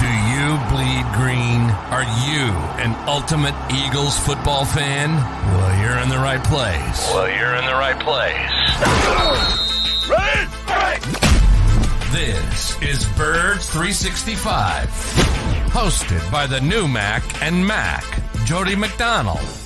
Do you bleed green? Are you an ultimate Eagles football fan? Well, you're in the right place. Well, you're in the right place. Ready? This is Birds 365, hosted by the new Mac and Mac, Jody McDonald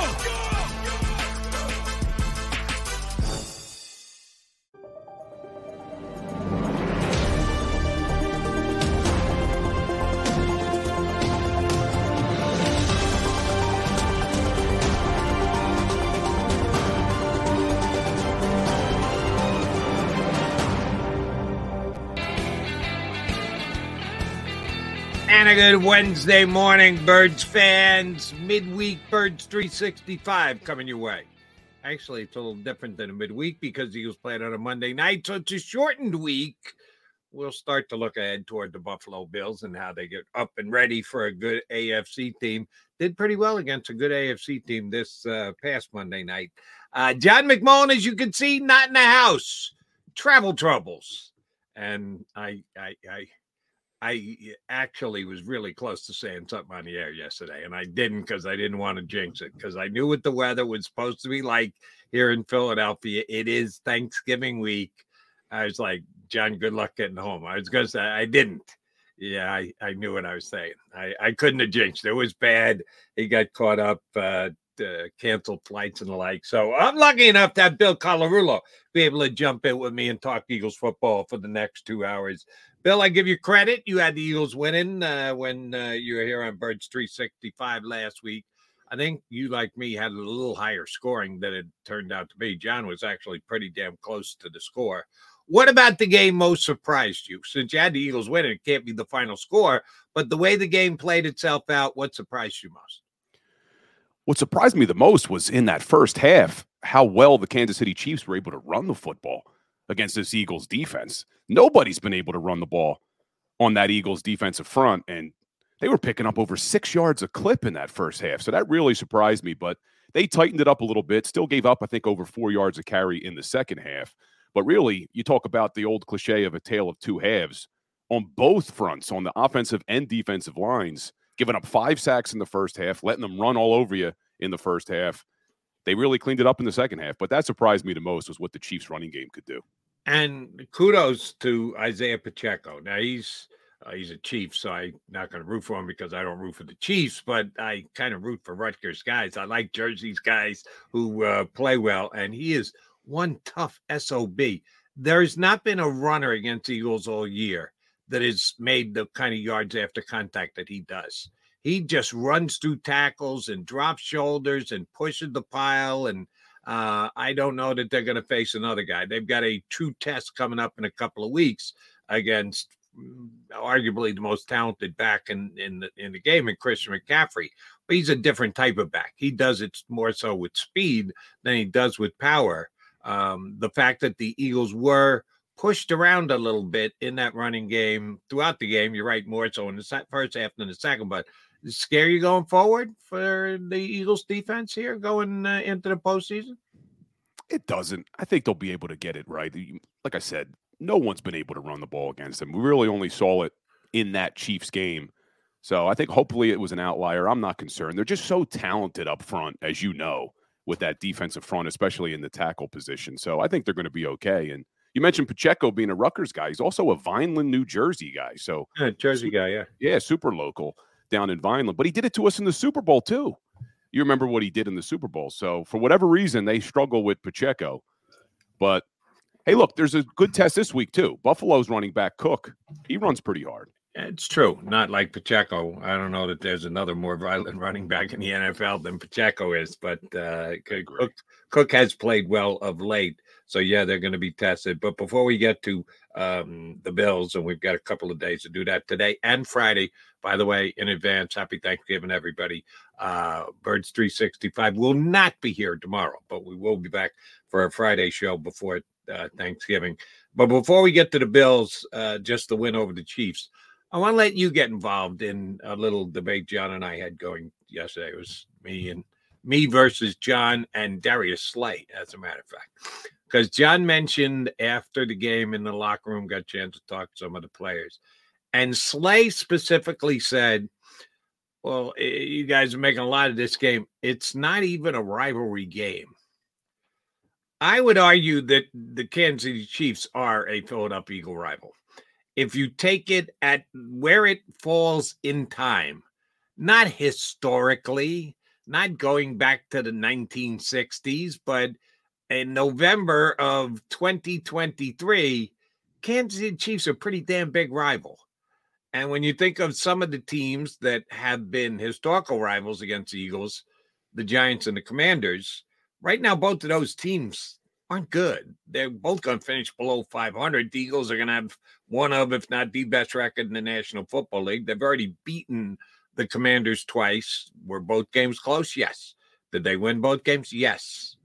A good Wednesday morning, Birds fans. Midweek Birds 365 coming your way. Actually, it's a little different than a midweek because the Eagles played on a Monday night, so it's a shortened week. We'll start to look ahead toward the Buffalo Bills and how they get up and ready for a good AFC team. Did pretty well against a good AFC team this uh, past Monday night. Uh, John McMullen, as you can see, not in the house. Travel troubles, and I, I, I I actually was really close to saying something on the air yesterday, and I didn't because I didn't want to jinx it because I knew what the weather was supposed to be like here in Philadelphia. It is Thanksgiving week. I was like, John, good luck getting home. I was going to say, I didn't. Yeah, I, I knew what I was saying. I, I couldn't have jinxed it. It was bad. He got caught up, uh, uh, canceled flights and the like. So I'm lucky enough to have Bill Colarulo be able to jump in with me and talk Eagles football for the next two hours. Bill, I give you credit. You had the Eagles winning uh, when uh, you were here on Birds 365 last week. I think you, like me, had a little higher scoring than it turned out to be. John was actually pretty damn close to the score. What about the game most surprised you? Since you had the Eagles winning, it can't be the final score, but the way the game played itself out, what surprised you most? What surprised me the most was in that first half how well the Kansas City Chiefs were able to run the football against this Eagles defense. Nobody's been able to run the ball on that Eagles defensive front, and they were picking up over six yards a clip in that first half. So that really surprised me, but they tightened it up a little bit, still gave up, I think, over four yards a carry in the second half. But really, you talk about the old cliche of a tale of two halves on both fronts, on the offensive and defensive lines, giving up five sacks in the first half, letting them run all over you in the first half. They really cleaned it up in the second half, but that surprised me the most was what the Chiefs running game could do. And kudos to Isaiah Pacheco. Now he's Uh, he's a Chief, so I'm not going to root for him because I don't root for the Chiefs, but I kind of root for Rutgers guys. I like Jersey's guys who uh, play well, and he is one tough SOB. There's not been a runner against Eagles all year that has made the kind of yards after contact that he does. He just runs through tackles and drops shoulders and pushes the pile. And uh, I don't know that they're going to face another guy. They've got a true test coming up in a couple of weeks against mm, arguably the most talented back in in the, in the game in Christian McCaffrey. But he's a different type of back. He does it more so with speed than he does with power. Um, the fact that the Eagles were pushed around a little bit in that running game throughout the game. You're right, more so in the first half than the second, but scare you going forward for the Eagles defense here going uh, into the postseason? It doesn't. I think they'll be able to get it right. Like I said, no one's been able to run the ball against them. We really only saw it in that Chiefs game. So I think hopefully it was an outlier. I'm not concerned. They're just so talented up front, as you know, with that defensive front, especially in the tackle position. So I think they're going to be okay. And you mentioned Pacheco being a Rutgers guy. He's also a Vineland, New Jersey guy. So yeah, Jersey guy, yeah. Yeah, super local down in Vineland. But he did it to us in the Super Bowl too. You remember what he did in the Super Bowl. So for whatever reason, they struggle with Pacheco. But hey, look, there's a good test this week too. Buffalo's running back Cook. He runs pretty hard. It's true. Not like Pacheco. I don't know that there's another more violent running back in the NFL than Pacheco is, but uh, Cook, Cook has played well of late. So yeah, they're going to be tested. But before we get to um, the Bills, and we've got a couple of days to do that today and Friday. By the way, in advance, happy Thanksgiving, everybody. Uh, Birds 365 will not be here tomorrow, but we will be back for a Friday show before uh, Thanksgiving. But before we get to the Bills, uh, just the win over the Chiefs, I want to let you get involved in a little debate John and I had going yesterday. It was me and me versus John and Darius Slay, as a matter of fact because John mentioned after the game in the locker room, got a chance to talk to some of the players, and Slay specifically said, "Well, you guys are making a lot of this game. It's not even a rivalry game." I would argue that the Kansas City Chiefs are a Philadelphia Eagle rival. If you take it at where it falls in time, not historically, not going back to the 1960s, but in November of 2023, Kansas City Chiefs are pretty damn big rival. And when you think of some of the teams that have been historical rivals against the Eagles, the Giants and the Commanders, right now both of those teams aren't good. They're both going to finish below 500. The Eagles are going to have one of, if not the best record in the National Football League. They've already beaten the Commanders twice. Were both games close? Yes. Did they win both games? Yes.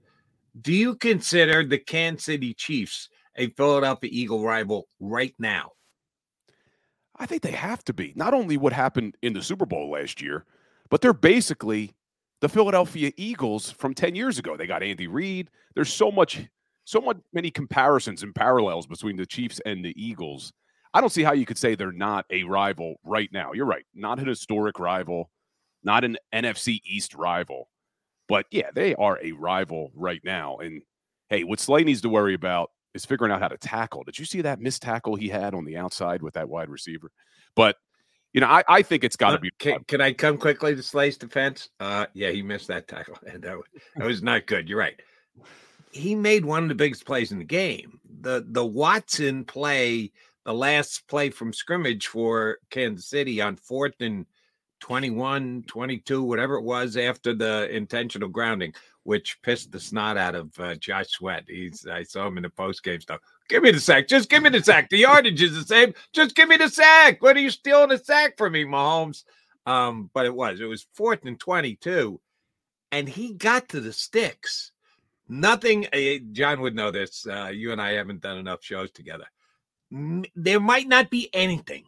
Do you consider the Kansas City Chiefs a Philadelphia Eagle rival right now? I think they have to be. Not only what happened in the Super Bowl last year, but they're basically the Philadelphia Eagles from 10 years ago. They got Andy Reid. There's so much, so much many comparisons and parallels between the Chiefs and the Eagles. I don't see how you could say they're not a rival right now. You're right. Not an historic rival, not an NFC East rival. But yeah, they are a rival right now. And hey, what Slay needs to worry about is figuring out how to tackle. Did you see that missed tackle he had on the outside with that wide receiver? But you know, I, I think it's got to be. Can, can, I come quickly to Slay's defense? Uh, yeah, he missed that tackle, and that, that was not good. You're right. He made one of the biggest plays in the game. The the Watson play, the last play from scrimmage for Kansas City on fourth and 21, 22, whatever it was after the intentional grounding, which pissed the snot out of uh, Josh Sweat. He's I saw him in the post game stuff. Give me the sack. Just give me the sack. The yardage is the same. Just give me the sack. What are you stealing the sack from me, Mahomes? Um, but it was. It was fourth and 22. And he got to the sticks. Nothing, uh, John would know this. Uh, you and I haven't done enough shows together. There might not be anything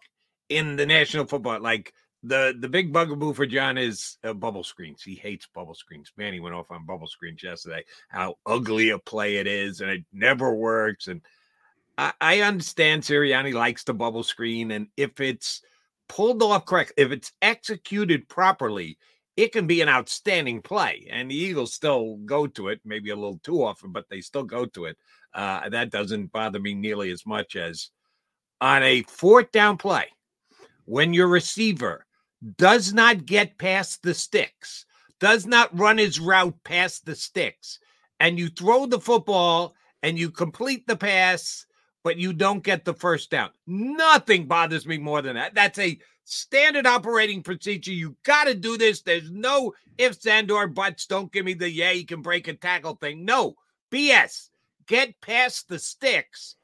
in the National Football, like the the big bugaboo for John is uh, bubble screens. He hates bubble screens. Man, he went off on bubble screens yesterday. How ugly a play it is, and it never works. And I, I understand Sirianni likes the bubble screen, and if it's pulled off correct, if it's executed properly, it can be an outstanding play. And the Eagles still go to it, maybe a little too often, but they still go to it. Uh, that doesn't bother me nearly as much as on a fourth down play when your receiver does not get past the sticks, does not run his route past the sticks, and you throw the football and you complete the pass, but you don't get the first down. Nothing bothers me more than that. That's a standard operating procedure. You got to do this. There's no ifs and or buts. Don't give me the yeah, you can break a tackle thing. No, BS. Get past the sticks.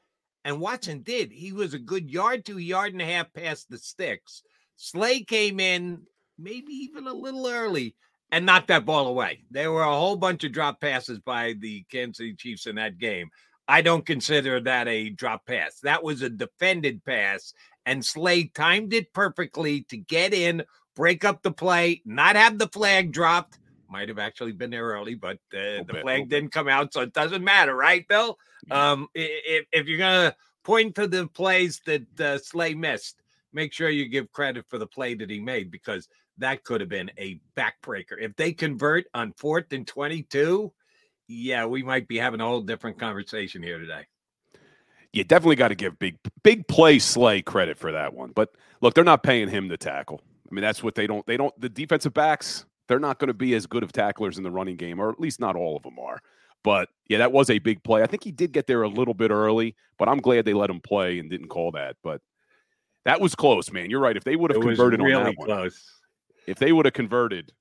And Watson did. He was a good yard to a yard and a half past the sticks. Slay came in maybe even a little early and knocked that ball away. There were a whole bunch of drop passes by the Kansas City Chiefs in that game. I don't consider that a drop pass. That was a defended pass, and Slay timed it perfectly to get in, break up the play, not have the flag dropped. Might have actually been there early, but uh, the bit, flag didn't come out, so it doesn't matter, right, Bill? Um, if, if you're gonna point to the plays that uh, Slay missed, make sure you give credit for the play that he made because that could have been a backbreaker. If they convert on fourth and 22, yeah, we might be having a whole different conversation here today. You definitely got to give big big play Slay credit for that one. But look, they're not paying him to tackle. I mean, that's what they don't they don't the defensive backs, they're not going to be as good of tacklers in the running game, or at least not all of them are. But yeah, that was a big play. I think he did get there a little bit early, but I'm glad they let him play and didn't call that. But that was close, man. You're right. If they would have converted really on that close. one, if they would have converted,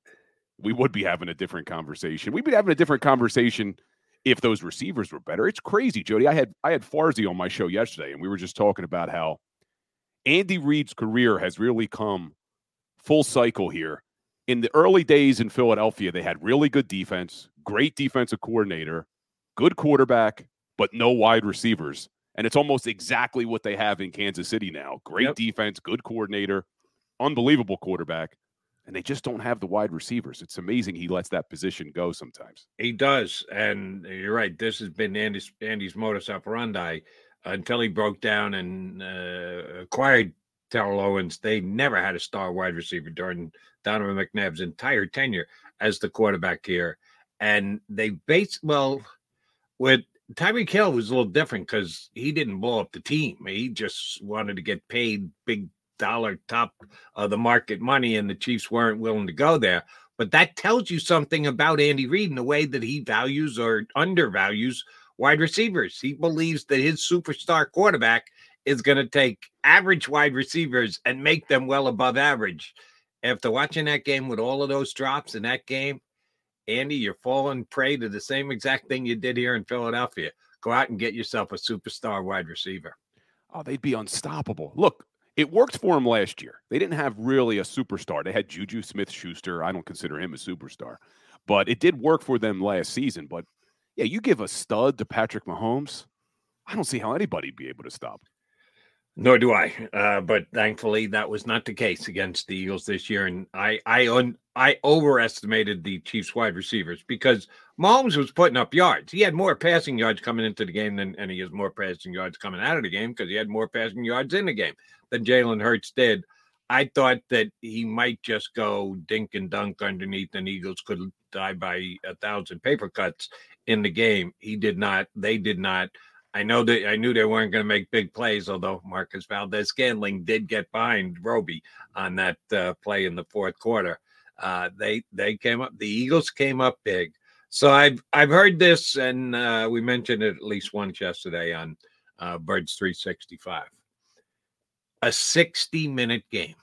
we would be having a different conversation. We'd be having a different conversation if those receivers were better. It's crazy, Jody. I had I had Farzy on my show yesterday, and we were just talking about how Andy Reid's career has really come full cycle here. In the early days in Philadelphia, they had really good defense, great defensive coordinator, good quarterback, but no wide receivers. And it's almost exactly what they have in Kansas City now. Great Yep. defense, good coordinator, unbelievable quarterback, and they just don't have the wide receivers. It's amazing he lets that position go sometimes. He does, and you're right. This has been Andy's Andy's modus operandi until he broke down and uh, acquired Terrell Owens. They never had a star wide receiver during Donovan McNabb's entire tenure as the quarterback here, and they base well with Tyreek Hill was a little different because he didn't blow up the team. He just wanted to get paid big dollar top of the market money, and the Chiefs weren't willing to go there. But that tells you something about Andy Reid and the way that he values or undervalues wide receivers. He believes that his superstar quarterback is going to take average wide receivers and make them well above average. After watching that game with all of those drops in that game, Andy, you're falling prey to the same exact thing you did here in Philadelphia. Go out and get yourself a superstar wide receiver. Oh, they'd be unstoppable. Look, it worked for them last year. They didn't have really a superstar. They had Juju Smith Schuster. I don't consider him a superstar, but it did work for them last season. But yeah, you give a stud to Patrick Mahomes, I don't see how anybody'd be able to stop. Nor do I. Uh, but thankfully, that was not the case against the Eagles this year. And I, I, un, I overestimated the Chiefs wide receivers because Mahomes was putting up yards. He had more passing yards coming into the game than, and he has more passing yards coming out of the game because he had more passing yards in the game than Jalen Hurts did. I thought that he might just go dink and dunk underneath, and Eagles could die by a thousand paper cuts in the game. He did not. They did not. I know that I knew they weren't going to make big plays, although Marquez Valdes Scantling did get behind Roby on that uh, play in the fourth quarter. Uh, they they came up. The Eagles came up big. So I've I've heard this, and uh, we mentioned it at least once yesterday on uh, Birds 365. A 60 minute game.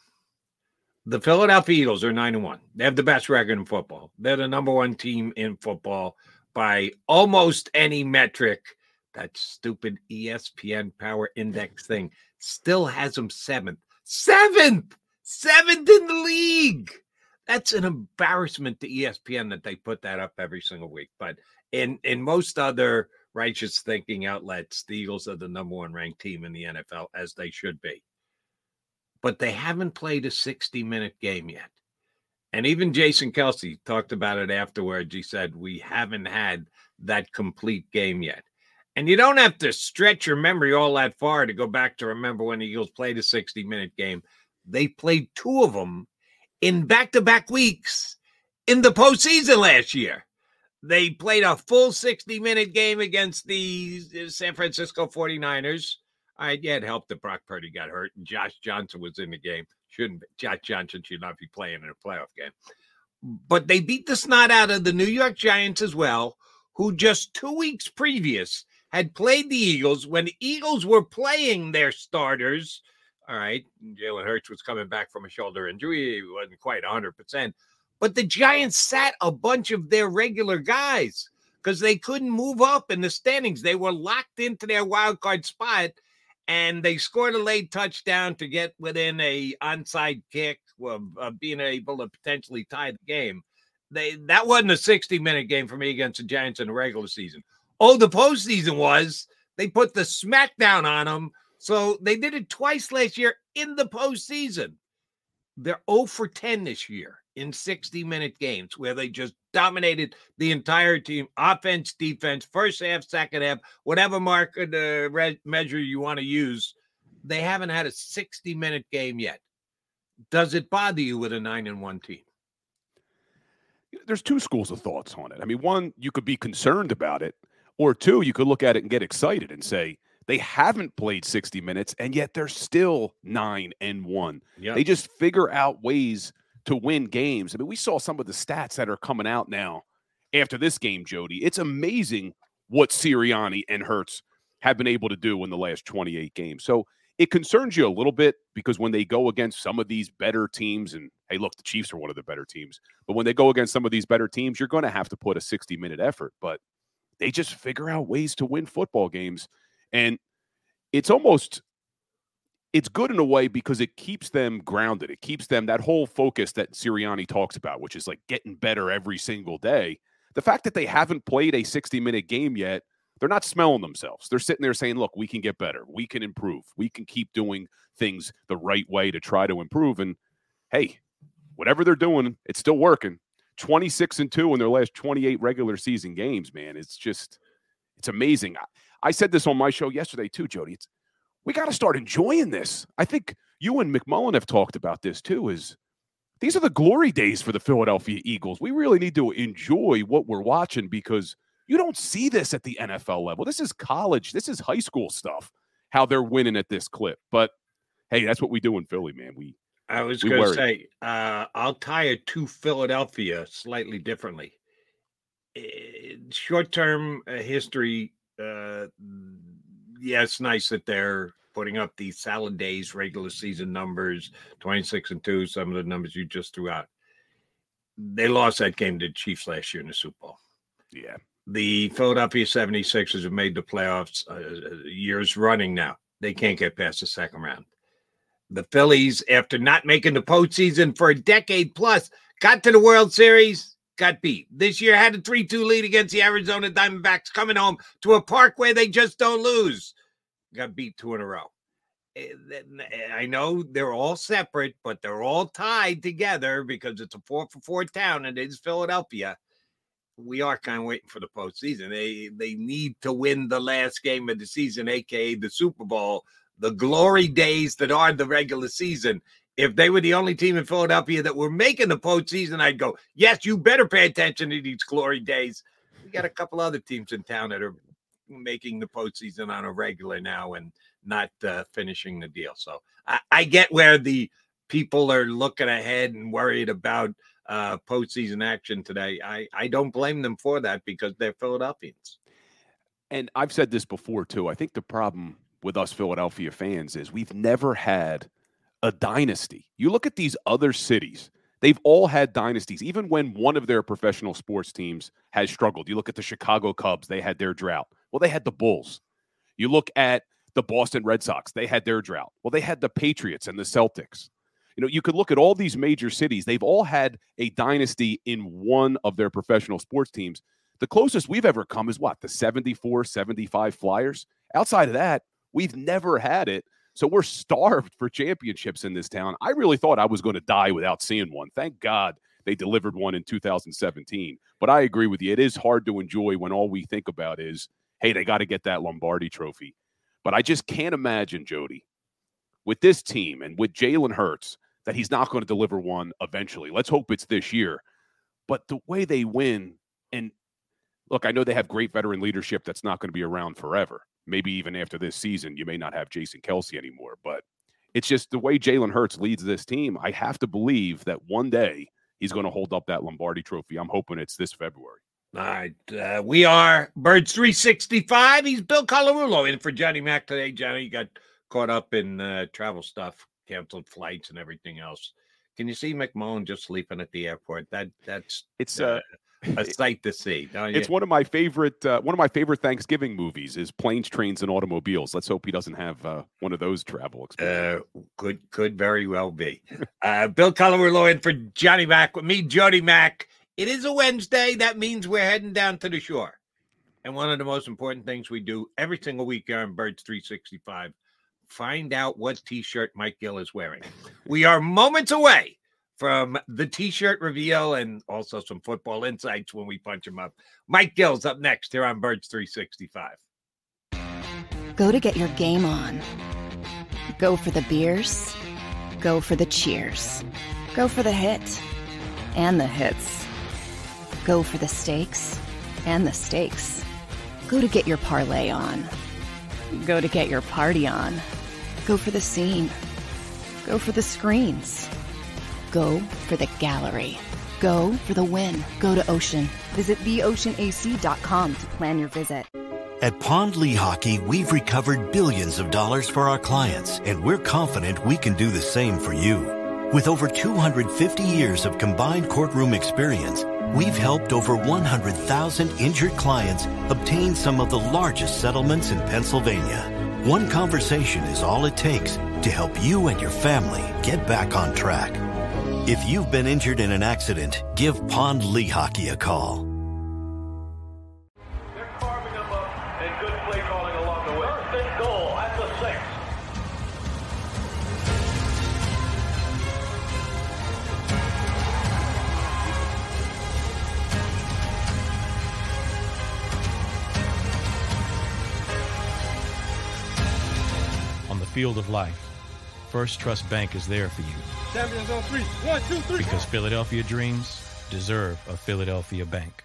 The Philadelphia Eagles are nine and one. They have the best record in football. They're the number one team in football by almost any metric. That stupid ESPN Power Index thing still has them seventh. Seventh, seventh in the league. That's an embarrassment to ESPN that they put that up every single week. But in in most other righteous thinking outlets, the Eagles are the number one ranked team in the NFL, as they should be. But they haven't played a 60 minute game yet. And even Jason Kelce talked about it afterwards. He said, We haven't had that complete game yet. And you don't have to stretch your memory all that far to go back to remember when the Eagles played a 60 minute game. They played two of them in back to back weeks in the postseason last year. They played a full 60 minute game against the San Francisco 49ers I yeah, it helped that Brock Purdy got hurt and Josh Johnson was in the game. Shouldn't be. Josh Johnson should not be playing in a playoff game. But they beat the snot out of the New York Giants as well, who just two weeks previous had played the Eagles when the Eagles were playing their starters. All right, Jalen Hurts was coming back from a shoulder injury. He wasn't quite 100%. But the Giants sat a bunch of their regular guys because they couldn't move up in the standings. They were locked into their wild card spot and they scored a late touchdown to get within a onside kick of, of being able to potentially tie the game. They that wasn't a 60 minute game for me against the Giants in the regular season. Oh, the postseason was they put the smackdown on them. So they did it twice last year in the postseason. They're 0 for 10 this year in 60 minute games where they just dominated the entire team offense, defense, first half, second half, whatever market uh, re- measure you want to use. They haven't had a 60 minute game yet. Does it bother you with a nine and one team? There's two schools of thoughts on it. I mean, one, you could be concerned about it, or two, you could look at it and get excited and say, they haven't played 60 minutes and yet they're still nine and one. Yep. They just figure out ways to win games. I mean, we saw some of the stats that are coming out now after this game, Jody. It's amazing what Sirianni and Hurts have been able to do in the last 28 games. So it concerns you a little bit because when they go against some of these better teams, and hey, look, the Chiefs are one of the better teams, but when they go against some of these better teams, you're going to have to put a 60 minute effort. But they just figure out ways to win football games. And it's almost it's good in a way because it keeps them grounded. It keeps them that whole focus that Sirianni talks about, which is like getting better every single day. The fact that they haven't played a 60 minute game yet, they're not smelling themselves. They're sitting there saying, look, we can get better. We can improve. We can keep doing things the right way to try to improve. And hey, whatever they're doing, it's still working. 26 and 2 in their last 28 regular season games, man. It's just, it's amazing. I, I said this on my show yesterday too, Jody. It's, we got to start enjoying this. I think you and McMullen have talked about this too. Is these are the glory days for the Philadelphia Eagles. We really need to enjoy what we're watching because you don't see this at the NFL level. This is college. This is high school stuff. How they're winning at this clip. But hey, that's what we do in Philly, man. We I was going to say uh, I'll tie it to Philadelphia slightly differently. Eh, Short term uh, history. Uh, yeah, it's nice that they're putting up these salad days regular season numbers 26 and 2 some of the numbers you just threw out. They lost that game to the chiefs last year in the super bowl. Yeah. The philadelphia 76ers have made the playoffs uh, uh, years running now. They can't get past the second round the phillies after not making the postseason for a decade plus got to the world series got beat. This year had a 3 2 lead against the Arizona Diamondbacks coming home to a park where they just don't lose. Got beat two in a row. Eh, eh, I know they're all separate, but they're all tied together because it's a four for four town and it is Philadelphia. We are kind of waiting for the postseason. They they need to win the last game of the season, aka the Super Bowl, the glory days that are the regular season if they were the only team in Philadelphia that were making the postseason, I'd go, yes, you better pay attention to these glory days. We got a couple other teams in town that are making the postseason on a regular now and not uh, finishing the deal. So I, I, get where the people are looking ahead and worried about uh, postseason action today. I, I don't blame them for that because they're Philadelphians. And I've said this before too. I think the problem with us Philadelphia fans is we've never had – a dynasty. You look at these other cities, they've all had dynasties, even when one of their professional sports teams has struggled. You look at the Chicago Cubs, they had their drought. Well, they had the Bulls. You look at the Boston Red Sox, they had their drought. Well, they had the Patriots and the Celtics. You know, you could look at all these major cities, they've all had a dynasty in one of their professional sports teams. The closest we've ever come is what, the 74, 75 Flyers? Outside of that, we've never had it so we're starved for championships in this town. I really thought I was going to die without seeing one. Thank God they delivered one in 2017. But I agree with you. It is hard to enjoy when all we think about is, hey, they got to get that Lombardi trophy. But I just can't imagine, Jody, with this team and with Jalen Hurts, that he's not going to deliver one eventually. Let's hope it's this year. But the way they win, and look, I know they have great veteran leadership that's not going to be around forever. Maybe even after this season, you may not have Jason Kelce anymore. But it's just the way Jalen Hurts leads this team. I have to believe that one day he's going to hold up that Lombardi trophy. I'm hoping it's this February. All right. Uh, we are Birds 365. He's Bill Colarulo in for Johnny Mack today. Johnny you got caught up in uh, travel stuff, canceled flights and everything else. Can you see McMullen just sleeping at the airport? That that's it's uh, a sight to see. It's one of my favorite uh, one of my favorite Thanksgiving movies is Planes, Trains, and Automobiles. Let's hope he doesn't have uh, one of those travel experiences. Uh, could could very well be. uh, Bill Colarulo in for Johnny Mack with me, Jody Mack. It is a Wednesday. That means we're heading down to the shore. And one of the most important things we do every single week here on Birds 365 find out what t shirt Mike Gill is wearing. We are moments away from the t-shirt reveal and also some football insights when we punch him up. Mike Gill's up next here on Birds 365. Go to get your game on. Go for the beers. Go for the cheers. Go for the hit and the hits. Go for the stakes and the stakes. Go to get your parlay on. Go to get your party on. Go for the scene. Go for the screens Go for the gallery. Go for the win. Go to Ocean. Visit theoceanac.com to plan your visit. At Pond Lehocky, we've recovered billions of dollars for our clients, and we're confident we can do the same for you. With over 250 years of combined courtroom experience, we've helped over 100,000 injured clients obtain some of the largest settlements in Pennsylvania. One conversation is all it takes to help you and your family get back on track. If you've been injured in an accident, give Pond Lehocky a call. They're carving them up and good play calling along the way. First and goal at the six. On the field of life, First Trust Bank is there for you Champions on three. One, two, three. because Philadelphia dreams deserve a Philadelphia bank.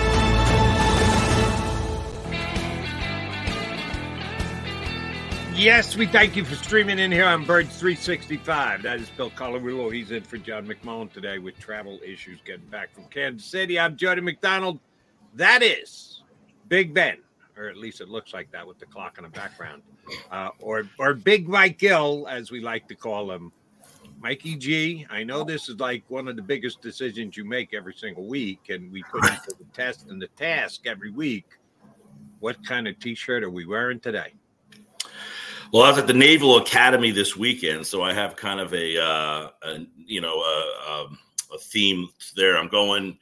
Yes, we thank you for streaming in here on Birds 365. That is Bill Colarulo. He's in for John McMullen today with travel issues getting back from Kansas City. I'm Jody McDonald. That is Big Ben, or at least it looks like that with the clock in the background, uh, or or Big Mike Gill, as we like to call him. Mikey G, I know this is like one of the biggest decisions you make every single week, and we put into the test and the task every week. What kind of T-shirt are we wearing today? Well, I was at the Naval Academy this weekend, so I have kind of a, uh, a you know a, a, a theme there. I'm going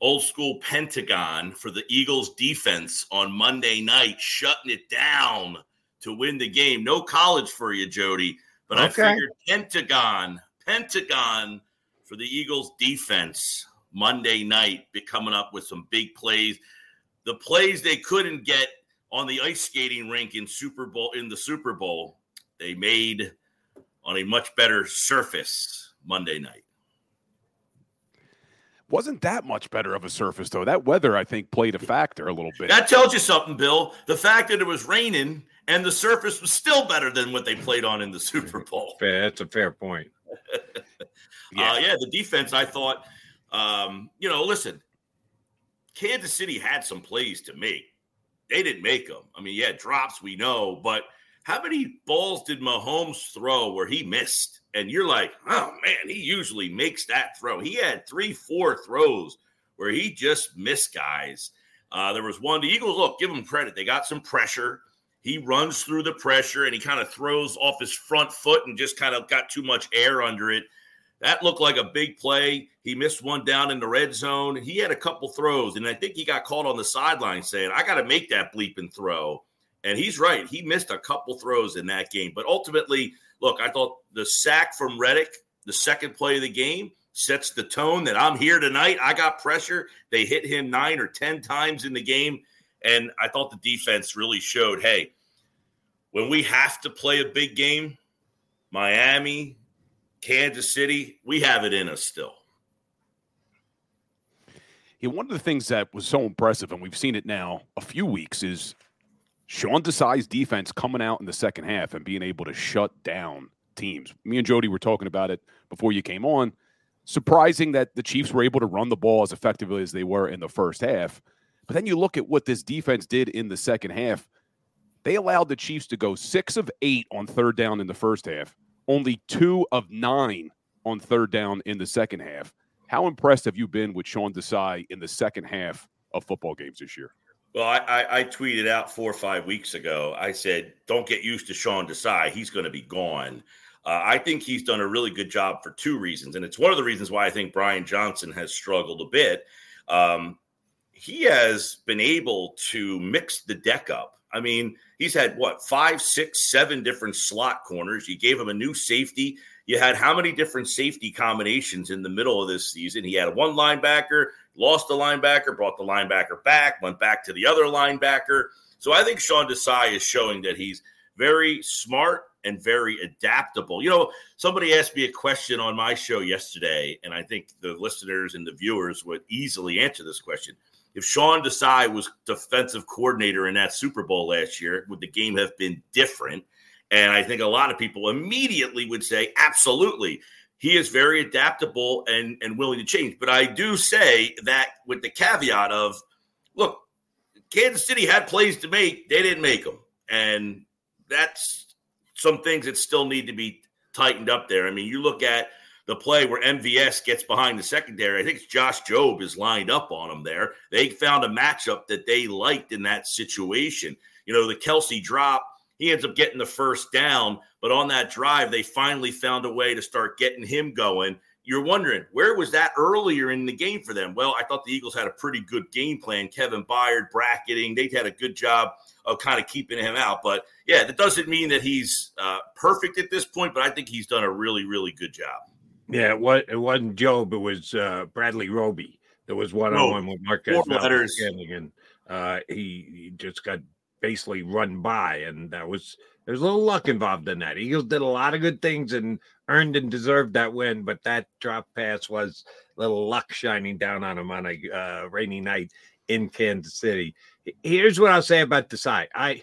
old school Pentagon for the Eagles defense on Monday night, shutting it down to win the game. No college for you, Jody, but okay. I figured Pentagon, Pentagon for the Eagles defense Monday night, be coming up with some big plays. The plays they couldn't get on the ice skating rink in Super Bowl in the Super Bowl, they made on a much better surface Monday night. Wasn't that much better of a surface though. That weather, I think, played a factor a little bit. That tells you something, Bill. The fact that it was raining and the surface was still better than what they played on in the Super Bowl. Fair, that's a fair point. yeah. Uh, yeah, the defense. I thought, um, you know, listen, Kansas City had some plays to make. They didn't make them. I mean, yeah, drops we know, but how many balls did Mahomes throw where he missed? And you're like, oh man, he usually makes that throw. He had three, four throws where he just missed guys. Uh, there was one. The Eagles, look, give them credit. They got some pressure. He runs through the pressure and he kind of throws off his front foot and just kind of got too much air under it. That looked like a big play. He missed one down in the red zone. He had a couple throws, and I think he got caught on the sideline saying, I got to make that bleeping throw. And he's right. He missed a couple throws in that game. But ultimately, look, I thought the sack from Reddick, the second play of the game, sets the tone that I'm here tonight. I got pressure. They hit him nine or 10 times in the game. And I thought the defense really showed hey, when we have to play a big game, Miami, Kansas City, we have it in us still. Yeah, one of the things that was so impressive, and we've seen it now a few weeks, is Sean Desai's defense coming out in the second half and being able to shut down teams. Me and Jody were talking about it before you came on. Surprising that the Chiefs were able to run the ball as effectively as they were in the first half. But then you look at what this defense did in the second half. They allowed the Chiefs to go six of eight on third down in the first half, only two of nine on third down in the second half. How impressed have you been with Sean Desai in the second half of football games this year? Well, I, I, I, tweeted out four or five weeks ago. I said, "Don't get used to Sean Desai; he's going to be gone." Uh, I think he's done a really good job for two reasons, and it's one of the reasons why I think Brian Johnson has struggled a bit. Um, he has been able to mix the deck up. I mean, he's had what five, six, seven different slot corners. You gave him a new safety. You had how many different safety combinations in the middle of this season? He had one linebacker, lost the linebacker, brought the linebacker back, went back to the other linebacker. So I think Sean Desai is showing that he's very smart and very adaptable. You know, somebody asked me a question on my show yesterday, and I think the listeners and the viewers would easily answer this question. If Sean Desai was defensive coordinator in that Super Bowl last year, would the game have been different? And I think a lot of people immediately would say, absolutely he is very adaptable and, and willing to change. But I do say that with the caveat of, look, Kansas City had plays to make, they didn't make them. And that's some things that still need to be tightened up there. I mean, you look at the play where MVS gets behind the secondary. I think it's Josh Jobe is lined up on him there. They found a matchup that they liked in that situation. You know, the Kelce drop he ends up getting the first down. But on that drive, they finally found a way to start getting him going. You're wondering, where was that earlier in the game for them? Well, I thought the Eagles had a pretty good game plan. Kevin Byard bracketing, they had a good job of kind of keeping him out. But yeah, that doesn't mean that he's uh, perfect at this point, but I think he's done a really, really good job. Yeah, it, was, it wasn't Jobe. it was uh, Bradley Roby. There was one on one with Marquez and uh, he, he just got basically run by, and that was there's a little luck involved in that. Eagles did a lot of good things and earned and deserved that win, but that drop pass was a little luck shining down on him on a uh, rainy night in Kansas City. Here's what I'll say about the Desai. I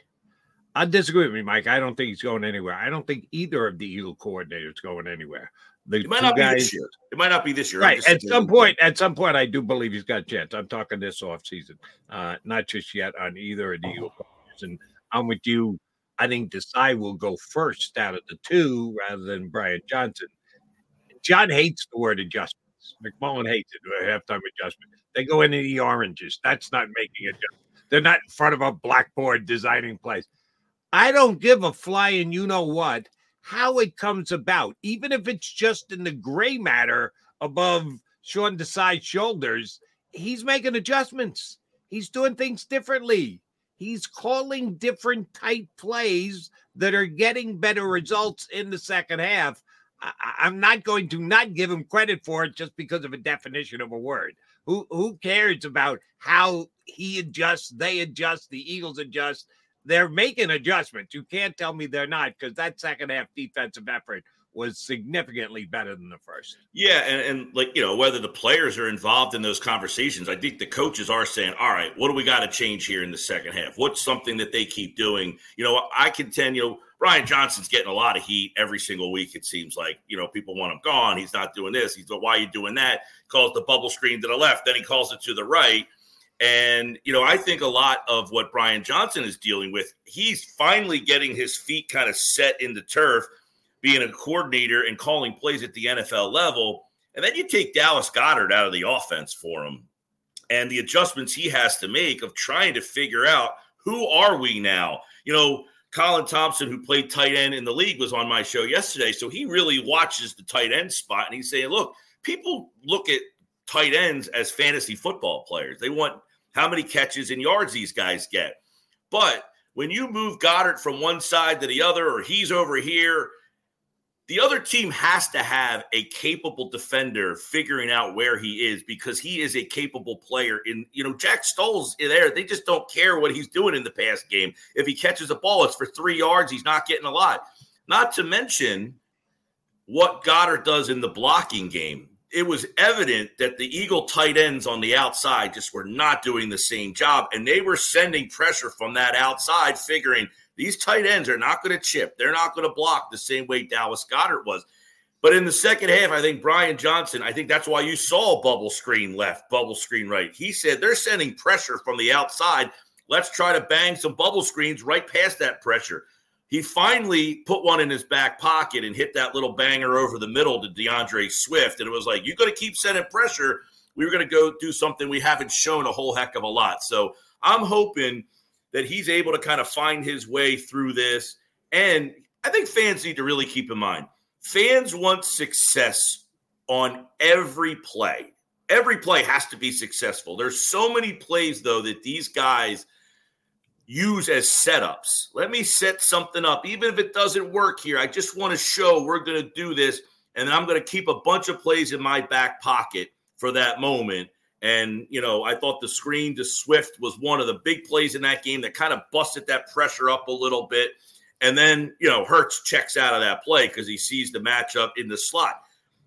I disagree with me, Mike. I don't think he's going anywhere. I don't think either of the Eagle coordinators going anywhere. The it might not guys, be this year. It might not be this year. Right. At some point, at some point, I do believe he's got a chance. I'm talking this off season, uh, not just yet on either of the Eagle and I'm with you. I think Desai will go first out of the two rather than Brian Johnson. John hates the word adjustments. McMullen hates it, halftime adjustment. They go into the oranges. That's not making a difference. They're not in front of a blackboard designing plays. I don't give a flying you know what how it comes about, even if it's just in the gray matter above Sean Desai's shoulders. He's making adjustments. He's doing things differently. he's calling different type plays that are getting better results in the second half. I, am not going to not give him credit for it just because of a definition of a word. Who who cares about how he adjusts, they adjust, the Eagles adjust. They're making adjustments. You can't tell me they're not because that second half defensive effort was significantly better than the first. Yeah, and, and like you know, whether the players are involved in those conversations, I think the coaches are saying, "All right, what do we got to change here in the second half? What's something that they keep doing?" You know, I contend, you know, Brian Johnson's getting a lot of heat every single week. It seems like you know people want him gone. He's not doing this. He's like, "Why are you doing that?" Calls the bubble screen to the left, then he calls it to the right. And, you know, I think a lot of what Brian Johnson is dealing with, he's finally getting his feet kind of set in the turf being a coordinator and calling plays at the NFL level. And then you take Dallas Goedert out of the offense for him and the adjustments he has to make of trying to figure out who are we now? You know, Colin Thompson, who played tight end in the league, was on my show yesterday. So he really watches the tight end spot and he's saying, look, people look at tight ends as fantasy football players. They want how many catches and yards these guys get. But when you move Goedert from one side to the other, or he's over here, the other team has to have a capable defender figuring out where he is because he is a capable player. In you know, Jack Stoll's there. They just don't care what he's doing in the pass game. If he catches a ball, it's for three yards. He's not getting a lot. Not to mention what Goedert does in the blocking game. It was evident that the Eagle tight ends on the outside just were not doing the same job, and they were sending pressure from that outside, figuring – these tight ends are not going to chip. They're not going to block the same way Dallas Goedert was. But in the second half, I think Brian Johnson, I think that's why you saw bubble screen left, bubble screen right. He said they're sending pressure from the outside. Let's try to bang some bubble screens right past that pressure. He finally put one in his back pocket and hit that little banger over the middle to DeAndre Swift. And it was like, you're going to keep sending pressure. We were going to go do something we haven't shown a whole heck of a lot. So I'm hoping – that he's able to kind of find his way through this. And I think fans need to really keep in mind fans want success on every play. Every play has to be successful. There's so many plays, though, that these guys use as setups. Let me set something up. Even if it doesn't work here, I just want to show we're going to do this. And I'm going to keep a bunch of plays in my back pocket for that moment. And, you know, I thought the screen to Swift was one of the big plays in that game that kind of busted that pressure up a little bit. And then, you know, Hurts checks out of that play because he sees the matchup in the slot.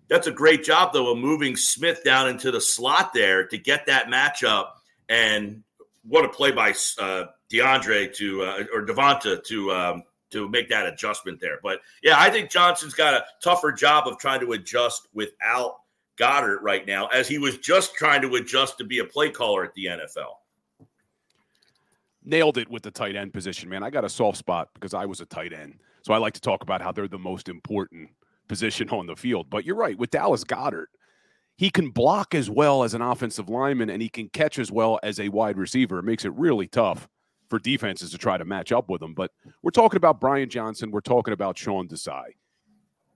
That's a great job, though, of moving Smith down into the slot there to get that matchup. And what a play by uh, DeAndre to uh, or DeVonta to um, to make that adjustment there. But yeah, I think Johnson's got a tougher job of trying to adjust without Goedert right now, as he was just trying to adjust to be a play caller at the NFL. Nailed it with the tight end position, man. I got a soft spot because I was a tight end. So I like to talk about how they're the most important position on the field. But you're right, with Dallas Goedert, he can block as well as an offensive lineman and he can catch as well as a wide receiver. It makes it really tough for defenses to try to match up with him. But we're talking about Brian Johnson. We're talking about Sean Desai.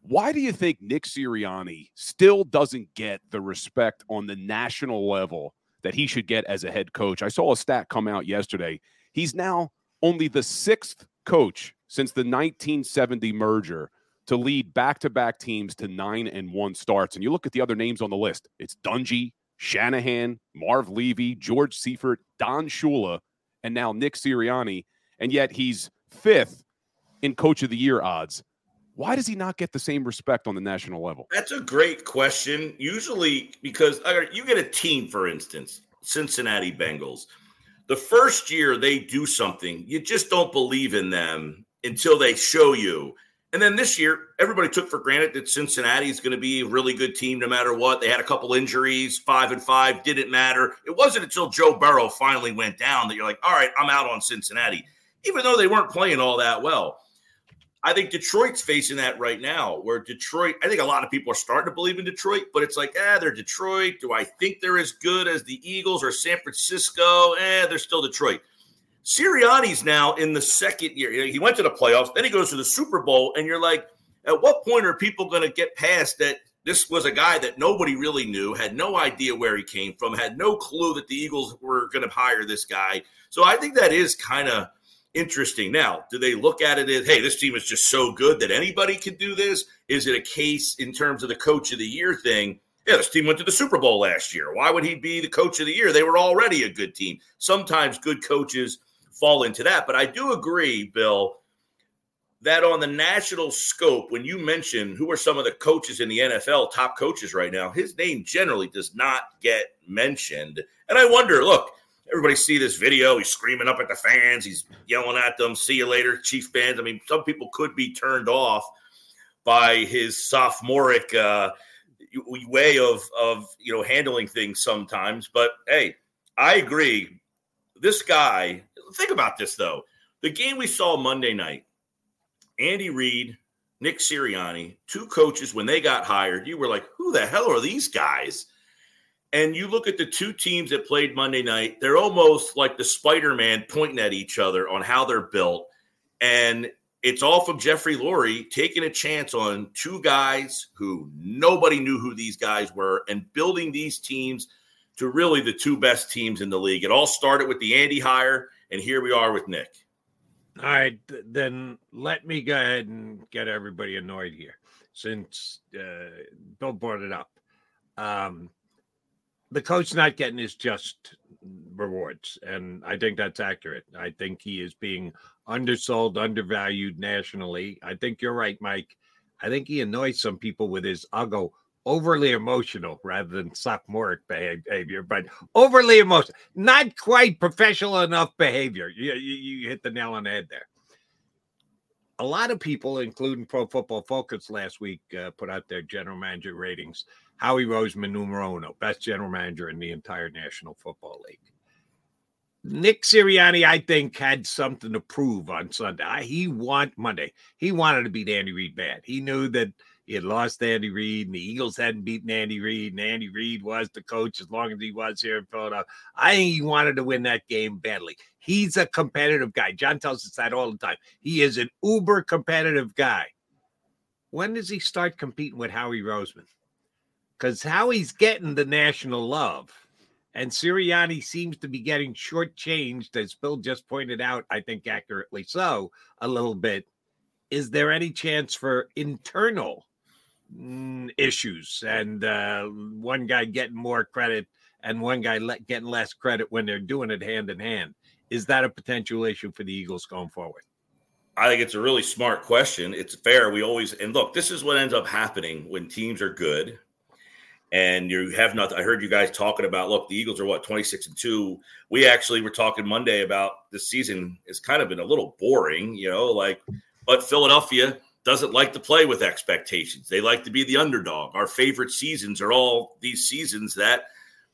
Why do you think Nick Sirianni still doesn't get the respect on the national level that he should get as a head coach? I saw a stat come out yesterday. He's now only the sixth coach since the 1970 merger to lead back-to-back teams to nine and one starts. And you look at the other names on the list: it's Dungy, Shanahan, Marv Levy, George Seifert, Don Shula, and now Nick Sirianni. And yet he's fifth in Coach of the Year odds. Why does he not get the same respect on the national level? That's a great question. Usually, because you get a team, for instance, Cincinnati Bengals. The first year they do something, you just don't believe in them until they show you. And then this year, everybody took for granted that Cincinnati is going to be a really good team no matter what. They had a couple injuries, five and five, didn't matter. It wasn't until Joe Burrow finally went down that you're like, all right, I'm out on Cincinnati, even though they weren't playing all that well. I think Detroit's facing that right now, where Detroit, I think a lot of people are starting to believe in Detroit, but it's like, ah, they're Detroit. Do I think they're as good as the Eagles or San Francisco? Eh, they're still Detroit. Sirianni's now in the second year. He went to the playoffs, then he goes to the Super Bowl, and you're like, at what point are people going to get past that This was a guy that nobody really knew, had no idea where he came from, had no clue that the Eagles were going to hire this guy. So I think that is kind of interesting. Now, do they look at it as, hey, this team is just so good that anybody can do this? Is it a case in terms of the coach of the year thing? Yeah, this team went to the Super Bowl last year. Why would he be the coach of the year? They were already a good team. Sometimes good coaches fall into that. But I do agree, Bill, that on the national scope, when you mention who are some of the coaches in the NFL, top coaches right now, his name generally does not get mentioned. And I wonder, look, everybody see this video. He's screaming up at the fans. He's yelling at them, see you later, Chief fans. I mean, some people could be turned off by his sophomoric uh, – way of of you know handling things sometimes. But hey, I agree. This guy, think about this though. The game we saw Monday night, Andy Reid, Nick Sirianni, two coaches when they got hired, you were like, who the hell are these guys? And you look at the two teams that played Monday night, they're almost like the Spider Man pointing at each other on how they're built. And it's all from Jeffrey Lurie taking a chance on two guys who nobody knew who these guys were and building these teams to really the two best teams in the league. It all started with the Andy hire, and here we are with Nick. All right, then let me go ahead and get everybody annoyed here since uh, Bill brought it up. Um, the coach not getting his just rewards, and I think that's accurate. I think he is being undersold, undervalued nationally. I think you're right, Mike. I think he annoys some people with his, I'll go overly emotional rather than sophomoric behavior, but overly emotional, not quite professional enough behavior. You, you, you hit the nail on the head there. A lot of people, including Pro Football Focus last week, uh, put out their general manager ratings. Howie Roseman, numero uno, best general manager in the entire National Football League. Nick Sirianni, I think, had something to prove on Sunday. He want Monday. He wanted to beat Andy Reid bad. He knew that he had lost Andy Reid, and the Eagles hadn't beaten Andy Reid, and Andy Reid was the coach as long as he was here in Philadelphia. I think he wanted to win that game badly. He's a competitive guy. John tells us that all the time. He is an uber competitive guy. When does he start competing with Howie Roseman? Because Howie's getting the national love and Sirianni seems to be getting shortchanged, as Bill just pointed out, I think accurately so, a little bit. Is there any chance for internal issues and uh, one guy getting more credit and one guy le- getting less credit when they're doing it hand in hand? Is that a potential issue for the Eagles going forward? I think it's a really smart question. It's fair. We always, and look, this is what ends up happening when teams are good and you have nothing. I heard you guys talking about look, the Eagles are what 26 and 2. We actually were talking Monday about this season has kind of been a little boring, you know, like but Philadelphia doesn't like to play with expectations. They like to be the underdog. Our favorite seasons are all these seasons that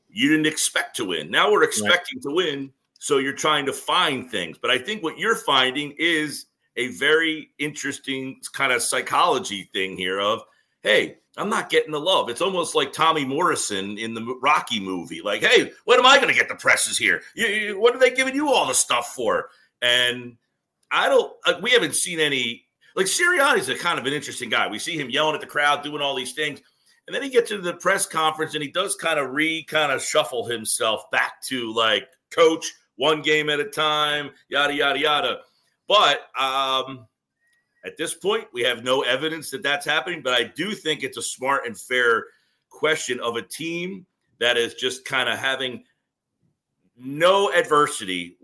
you didn't expect to win. Now we're expecting right. to win, so you're trying to find things. But I think what you're finding is a very interesting kind of psychology thing here of, hey, I'm not getting the love. It's almost like Tommy Morrison in the Rocky movie. Like, hey, when am I going to get the presses here? You, you, what are they giving you all the stuff for? And I don't. Uh, we haven't seen any. Like Sirianni's a kind of an interesting guy. We see him yelling at the crowd, doing all these things, and then he gets into the press conference and he does kind of re kind of shuffle himself back to like coach one game at a time, yada yada yada. But um, at this point, we have no evidence that that's happening, but I do think it's a smart and fair question of a team that is just kind of having no adversity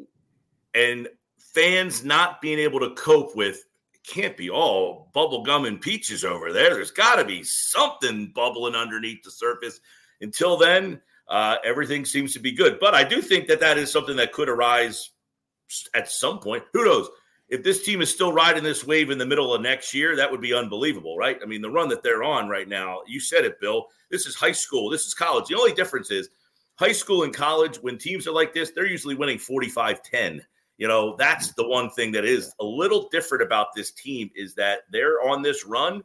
and fans not being able to cope with can't be all bubble gum and peaches over there. There's got to be something bubbling underneath the surface. Until then, uh, everything seems to be good. But I do think that that is something that could arise at some point. Who knows? if this team is still riding this wave in the middle of next year, that would be unbelievable, right? I mean, the run that they're on right now, you said it, Bill. This is high school, this is college. The only difference is high school and college, when teams are like this, they're usually winning 45 10. You know, that's the one thing that is a little different about this team is that they're on this run,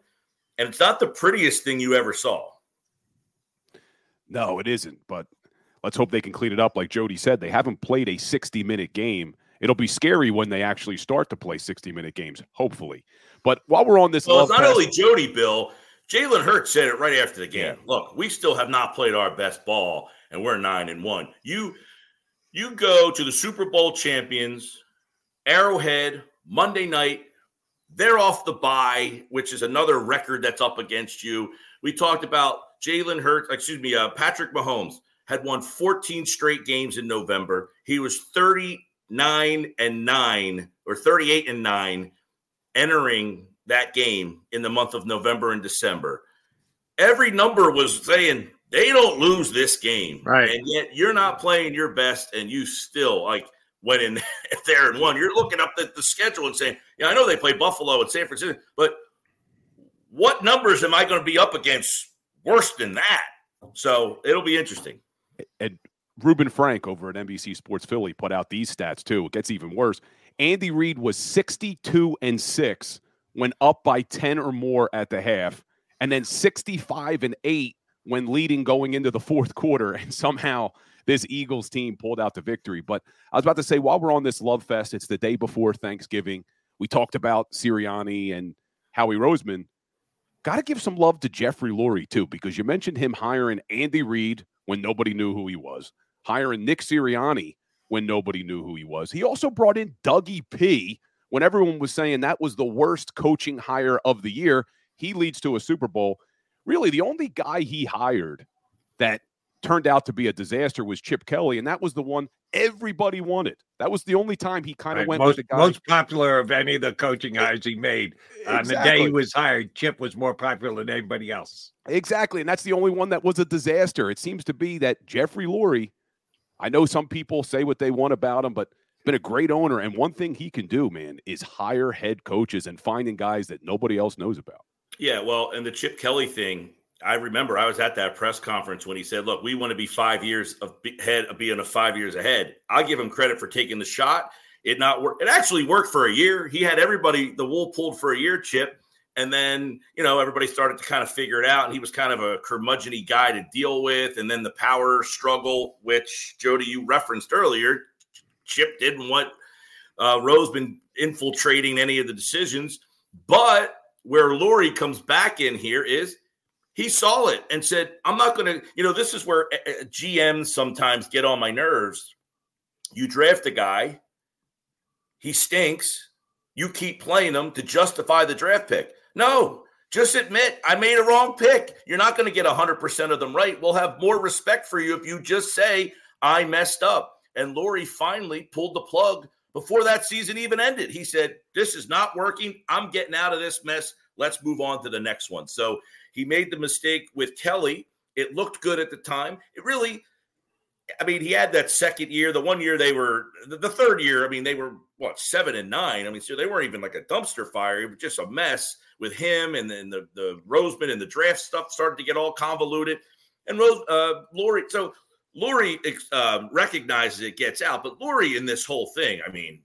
and it's not the prettiest thing you ever saw. No, it isn't. But let's hope they can clean it up. Like Jody said, they haven't played a 60 minute game it'll be scary when they actually start to play 60 minute games, hopefully. But while we're on this, well, it's not only Jody, Bill. Jalen Hurts said it right after the game. Look, we still have not played our best ball, and we're nine and one. You you go to the Super Bowl champions, Arrowhead, Monday night. They're off the bye, which is another record that's up against you. We talked about Jalen Hurts, excuse me, uh, Patrick Mahomes had won 14 straight games in November. He was 39 and 9 or 38 and 9 entering that game in the month of November and December. Every number was saying they don't lose this game. Right. And yet you're not playing your best and you still like went in there and won. You're looking up the, the schedule and saying, yeah, I know they play Buffalo and San Francisco, but what numbers am I going to be up against worse than that? So it'll be interesting. And Reuben Frank over at NBC Sports Philly put out these stats too. It gets even worse. Andy Reid was 62 and 6 when up by 10 or more at the half, and then 65 and 8 when leading going into the fourth quarter. And somehow this Eagles team pulled out the victory. But I was about to say, while we're on this love fest, it's the day before Thanksgiving. We talked about Sirianni and Howie Roseman. Got to give some love to Jeffrey Lurie, too, because you mentioned him hiring Andy Reid when nobody knew who he was, hiring Nick Sirianni when nobody knew who he was. He also brought in Dougie P when everyone was saying that was the worst coaching hire of the year. He leads to a Super Bowl. Really, the only guy he hired that turned out to be a disaster was Chip Kelly, and that was the one everybody wanted. That was the only time he kind of Right, went most, with the guy. most popular of any of the coaching hires he made. On the day he was hired, Chip was more popular than anybody else. Exactly. And that's the only one that was a disaster. It seems to be that Jeffrey Lurie, I know some people say what they want about him, but been a great owner. And one thing he can do, man, is hire head coaches and finding guys that nobody else knows about. Yeah, well, and the Chip Kelly thing, I remember I was at that press conference when he said, "Look, we want to be five years ahead of being a five years ahead." I give him credit for taking the shot. It not work. It actually worked for a year. He had everybody the wool pulled for a year, Chip, and then you know everybody started to kind of figure it out. And he was kind of a curmudgeony guy to deal with. And then the power struggle, which Jody you referenced earlier, Chip didn't want uh, Roseman infiltrating any of the decisions, but where Lurie comes back in here is he saw it and said, I'm not going to, you know, this is where uh, uh, GMs sometimes get on my nerves. You draft a guy, he stinks, you keep playing him to justify the draft pick. No, just admit I made a wrong pick. You're not going to get 100% of them right. We'll have more respect for you if you just say, I messed up. And Lurie finally pulled the plug before that season even ended. He said, This is not working. I'm getting out of this mess. Let's move on to the next one. So he made the mistake with Kelly. It looked good at the time. It really, I mean, he had that second year. The one year they were, the, third year, I mean, they were what, seven and nine? I mean, so they weren't even like a dumpster fire. It was just a mess with him and then the, the Roseman and the draft stuff started to get all convoluted. And Rose, uh, Lurie, so Lurie uh, recognizes it, gets out, but Lurie in this whole thing, I mean,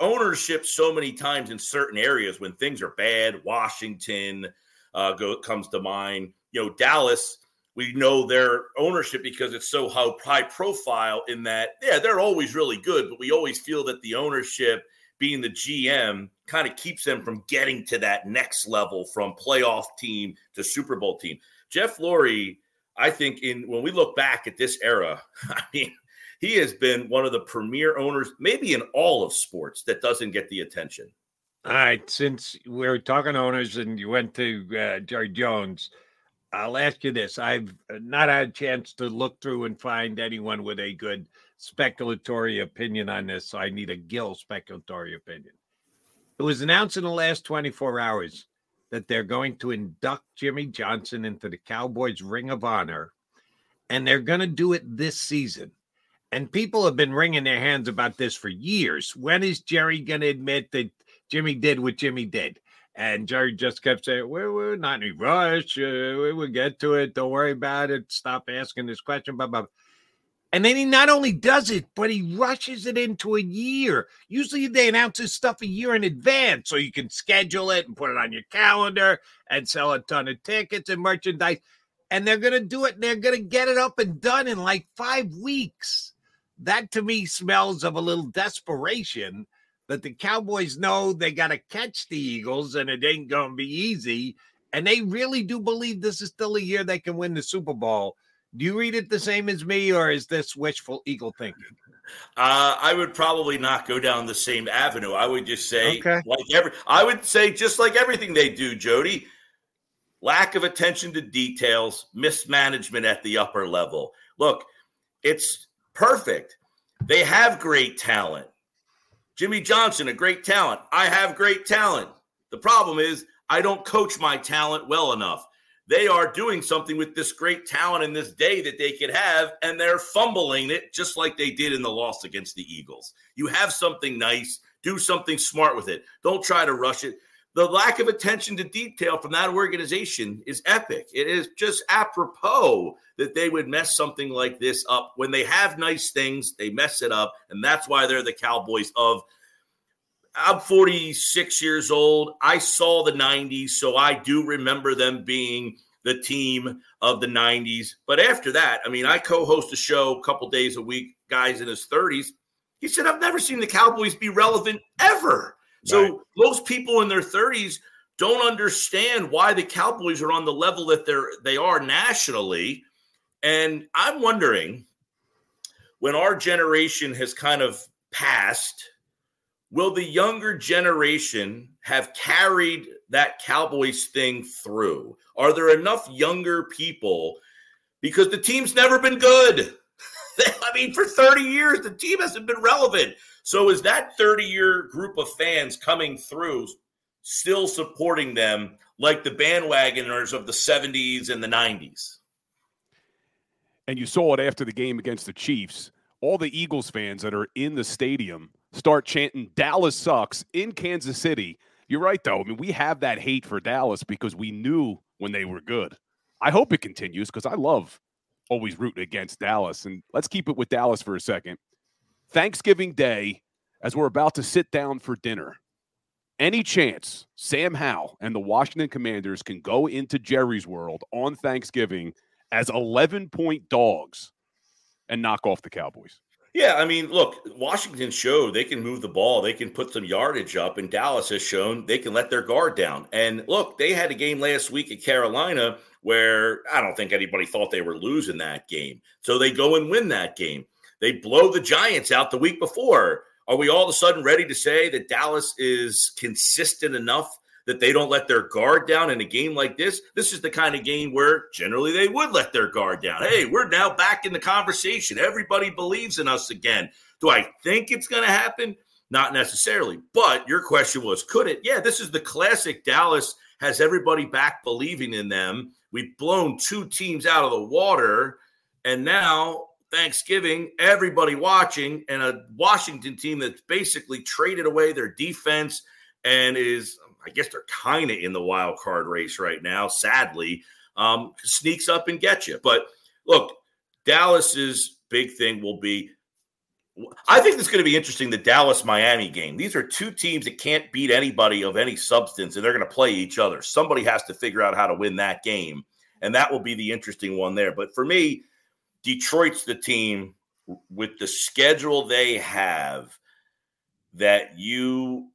ownership so many times in certain areas when things are bad. Washington uh, go, comes to mind. You know, Dallas. We know their ownership because it's so high, high profile. In that, yeah, they're always really good, but we always feel that the ownership, being the GM, kind of keeps them from getting to that next level from playoff team to Super Bowl team. Jeff Lurie, I think, in when we look back at this era, I mean, he has been one of the premier owners, maybe in all of sports, that doesn't get the attention. All right, since we're talking owners and you went to uh, Jerry Jones, I'll ask you this. I've not had a chance to look through and find anyone with a good speculatory opinion on this, so I need a Gill speculatory opinion. It was announced in the last 24 hours that they're going to induct Jimmy Johnson into the Cowboys Ring of Honor, and they're going to do it this season. And people have been wringing their hands about this for years. When is Jerry going to admit that Jimmy did what Jimmy did? And Jerry just kept saying, "We're, we're not in a rush. Uh, we will get to it. Don't worry about it. Stop asking this question." Blah, blah. blah." And then he not only does it, but he rushes it into a year. Usually they announce this stuff a year in advance so you can schedule it and put it on your calendar and sell a ton of tickets and merchandise. And they're going to do it and they're going to get it up and done in like five weeks. That to me smells of a little desperation that the Cowboys know they got to catch the Eagles and it ain't going to be easy. and they really do believe this is still a year they can win the Super Bowl. Do you read it the same as me, or is this wishful eagle thinking? Uh, I would probably not go down the same avenue. I would just say, Okay. like every, I would say, just like everything they do, Jody, lack of attention to details, mismanagement at the upper level. Look, it's perfect. They have great talent. Jimmy Johnson, a great talent. I have great talent. The problem is, I don't coach my talent well enough. They are doing something with this great talent in this day that they could have, and they're fumbling it just like they did in the loss against the Eagles. You have something nice, do something smart with it. Don't try to rush it. The lack of attention to detail from that organization is epic. It is just apropos that they would mess something like this up. When they have nice things, they mess it up. And that's why they're the Cowboys of I'm 46 years old. I saw the 90s, so I do remember them being the team of the 90s. But after that, I mean, I co host a show a couple days a week, guys in his 30s. He said, I've never seen the Cowboys be relevant ever. So most people in their 30s don't understand why the Cowboys are on the level that they're they are nationally. And I'm wondering when our generation has kind of passed, will the younger generation have carried that Cowboys thing through? Are there enough younger people? Because the team's never been good. I mean, for 30 years, the team hasn't been relevant. So is that 30 year group of fans coming through still supporting them like the bandwagoners of the 70s and the 90s? And you saw it after the game against the Chiefs. All the Eagles fans that are in the stadium start chanting Dallas sucks in Kansas City. You're right, though. I mean, we have that hate for Dallas because we knew when they were good. I hope it continues because I love always rooting against Dallas. And let's keep it with Dallas for a second. Thanksgiving Day, as we're about to sit down for dinner, any chance Sam Howell and the Washington Commanders can go into Jerry's world on Thanksgiving as 11 point dogs and knock off the Cowboys? Yeah, I mean, look, Washington showed they can move the ball, they can put some yardage up, and Dallas has shown they can let their guard down. And look, they had a game last week at Carolina where I don't think anybody thought they were losing that game. So they go and win that game. They blow the Giants out the week before. Are we all of a sudden ready to say that Dallas is consistent enough that they don't let their guard down in a game like this? This is the kind of game where generally they would let their guard down. Hey, we're now back in the conversation. Everybody believes in us again. Do I think it's going to happen? Not necessarily. But your question was, could it? Yeah, this is the classic Dallas has everybody back believing in them. We've blown two teams out of the water. And now Thanksgiving, everybody watching, and a Washington team that's basically traded away their defense and is, I guess, they're kind of in the wild card race right now. Sadly, um, sneaks up and gets you. But look, Dallas's big thing will be. I think it's going to be interesting the Dallas Miami game. These are two teams that can't beat anybody of any substance, and they're going to play each other. Somebody has to figure out how to win that game, and that will be the interesting one there. But for me, Detroit's the team with the schedule they have that you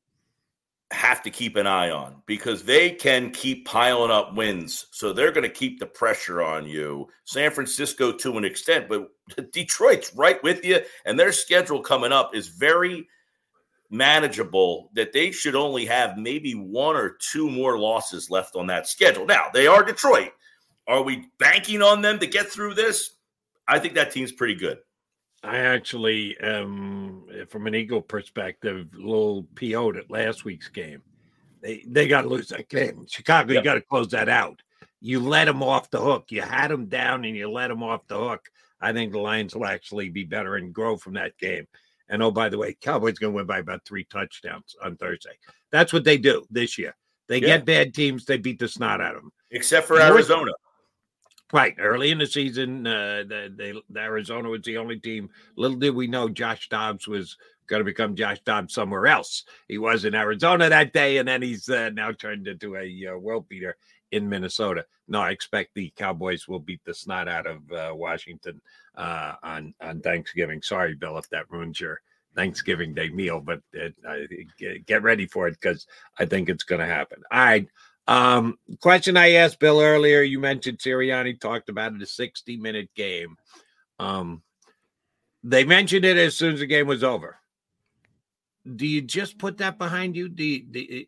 have to keep an eye on because they can keep piling up wins. So they're going to keep the pressure on you. San Francisco to an extent, but Detroit's right with you. And their schedule coming up is very manageable that they should only have maybe one or two more losses left on that schedule. Now, they are Detroit. Are we banking on them to get through this? I think that team's pretty good. I actually, um, from an Eagle perspective, a little PO'd at last week's game. They they got to lose that game. Chicago, Yep. you got to close that out. You let them off the hook. You had them down and you let them off the hook. I think the Lions will actually be better and grow from that game. And oh, by the way, Cowboys going to win by about three touchdowns on Thursday. That's what they do this year. They Yeah. get bad teams, they beat the snot out of them. Except for Arizona. Right. Early in the season, uh, the, the Arizona was the only team. Little did we know Josh Dobbs was going to become Josh Dobbs somewhere else. He was in Arizona that day, and then he's uh, now turned into a uh, world beater in Minnesota. No, I expect the Cowboys will beat the snot out of uh, Washington uh, on on Thanksgiving. Sorry, Bill, if that ruins your Thanksgiving Day meal, but I, get- get ready for it because I think it's going to happen. All right. Um, question I asked Bill earlier. You mentioned Sirianni talked about it a 60 minute game. Um, they mentioned it as soon as the game was over. Do you just put that behind you? You, do you,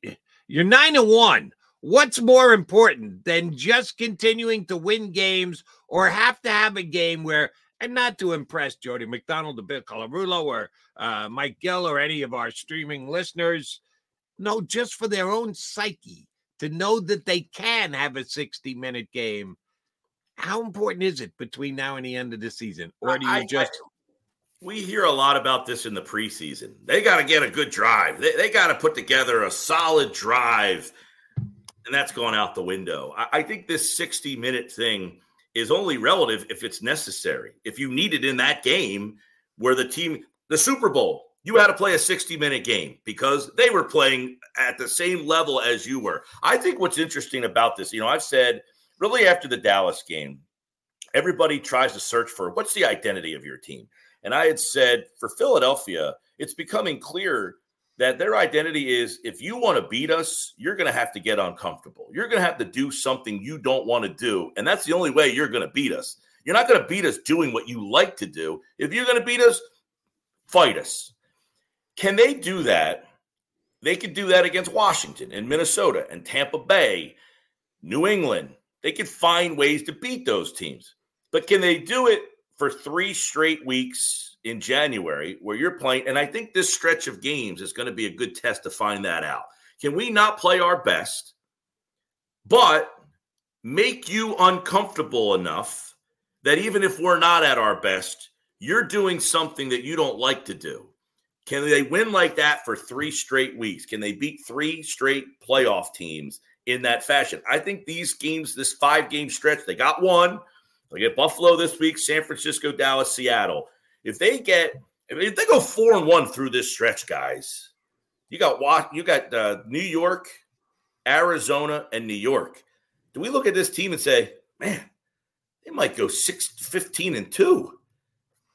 you're nine and one. What's more important than just continuing to win games or have to have a game where, and not to impress Jody McDonald, the Bill Colarulo, or uh, Mike Gill, or any of our streaming listeners? No, just for their own psyche to know that they can have a 60 minute game. How important is it between now and the end of the season? Or do you I- just. I- we hear a lot about this in the preseason. They got to get a good drive. They, they got to put together a solid drive, and that's going out the window. I, I think this 60 minute thing is only relative if it's necessary. If you need it in that game where the team, the Super Bowl, you had to play a 60 minute game because they were playing at the same level as you were. I think what's interesting about this, you know, I've said really after the Dallas game, everybody tries to search for what's the identity of your team. And I had said for Philadelphia, it's becoming clear that their identity is if you want to beat us, you're going to have to get uncomfortable. You're going to have to do something you don't want to do. And that's the only way you're going to beat us. You're not going to beat us doing what you like to do. If you're going to beat us, fight us. Can they do that? They could do that against Washington and Minnesota and Tampa Bay, New England. They could find ways to beat those teams. But can they do it for three straight weeks in January where you're playing? And I think this stretch of games is going to be a good test to find that out. Can we not play our best, but make you uncomfortable enough that even if we're not at our best, you're doing something that you don't like to do? Can they win like that for three straight weeks? Can they beat three straight playoff teams in that fashion? I think these games, this five game stretch, they got one. They get Buffalo this week, San Francisco, Dallas, Seattle. If they get, if they go four and one through this stretch, guys, you got? You got uh, New York, Arizona, and New York. Do we look at this team and say, man, they might go six, 15 and two?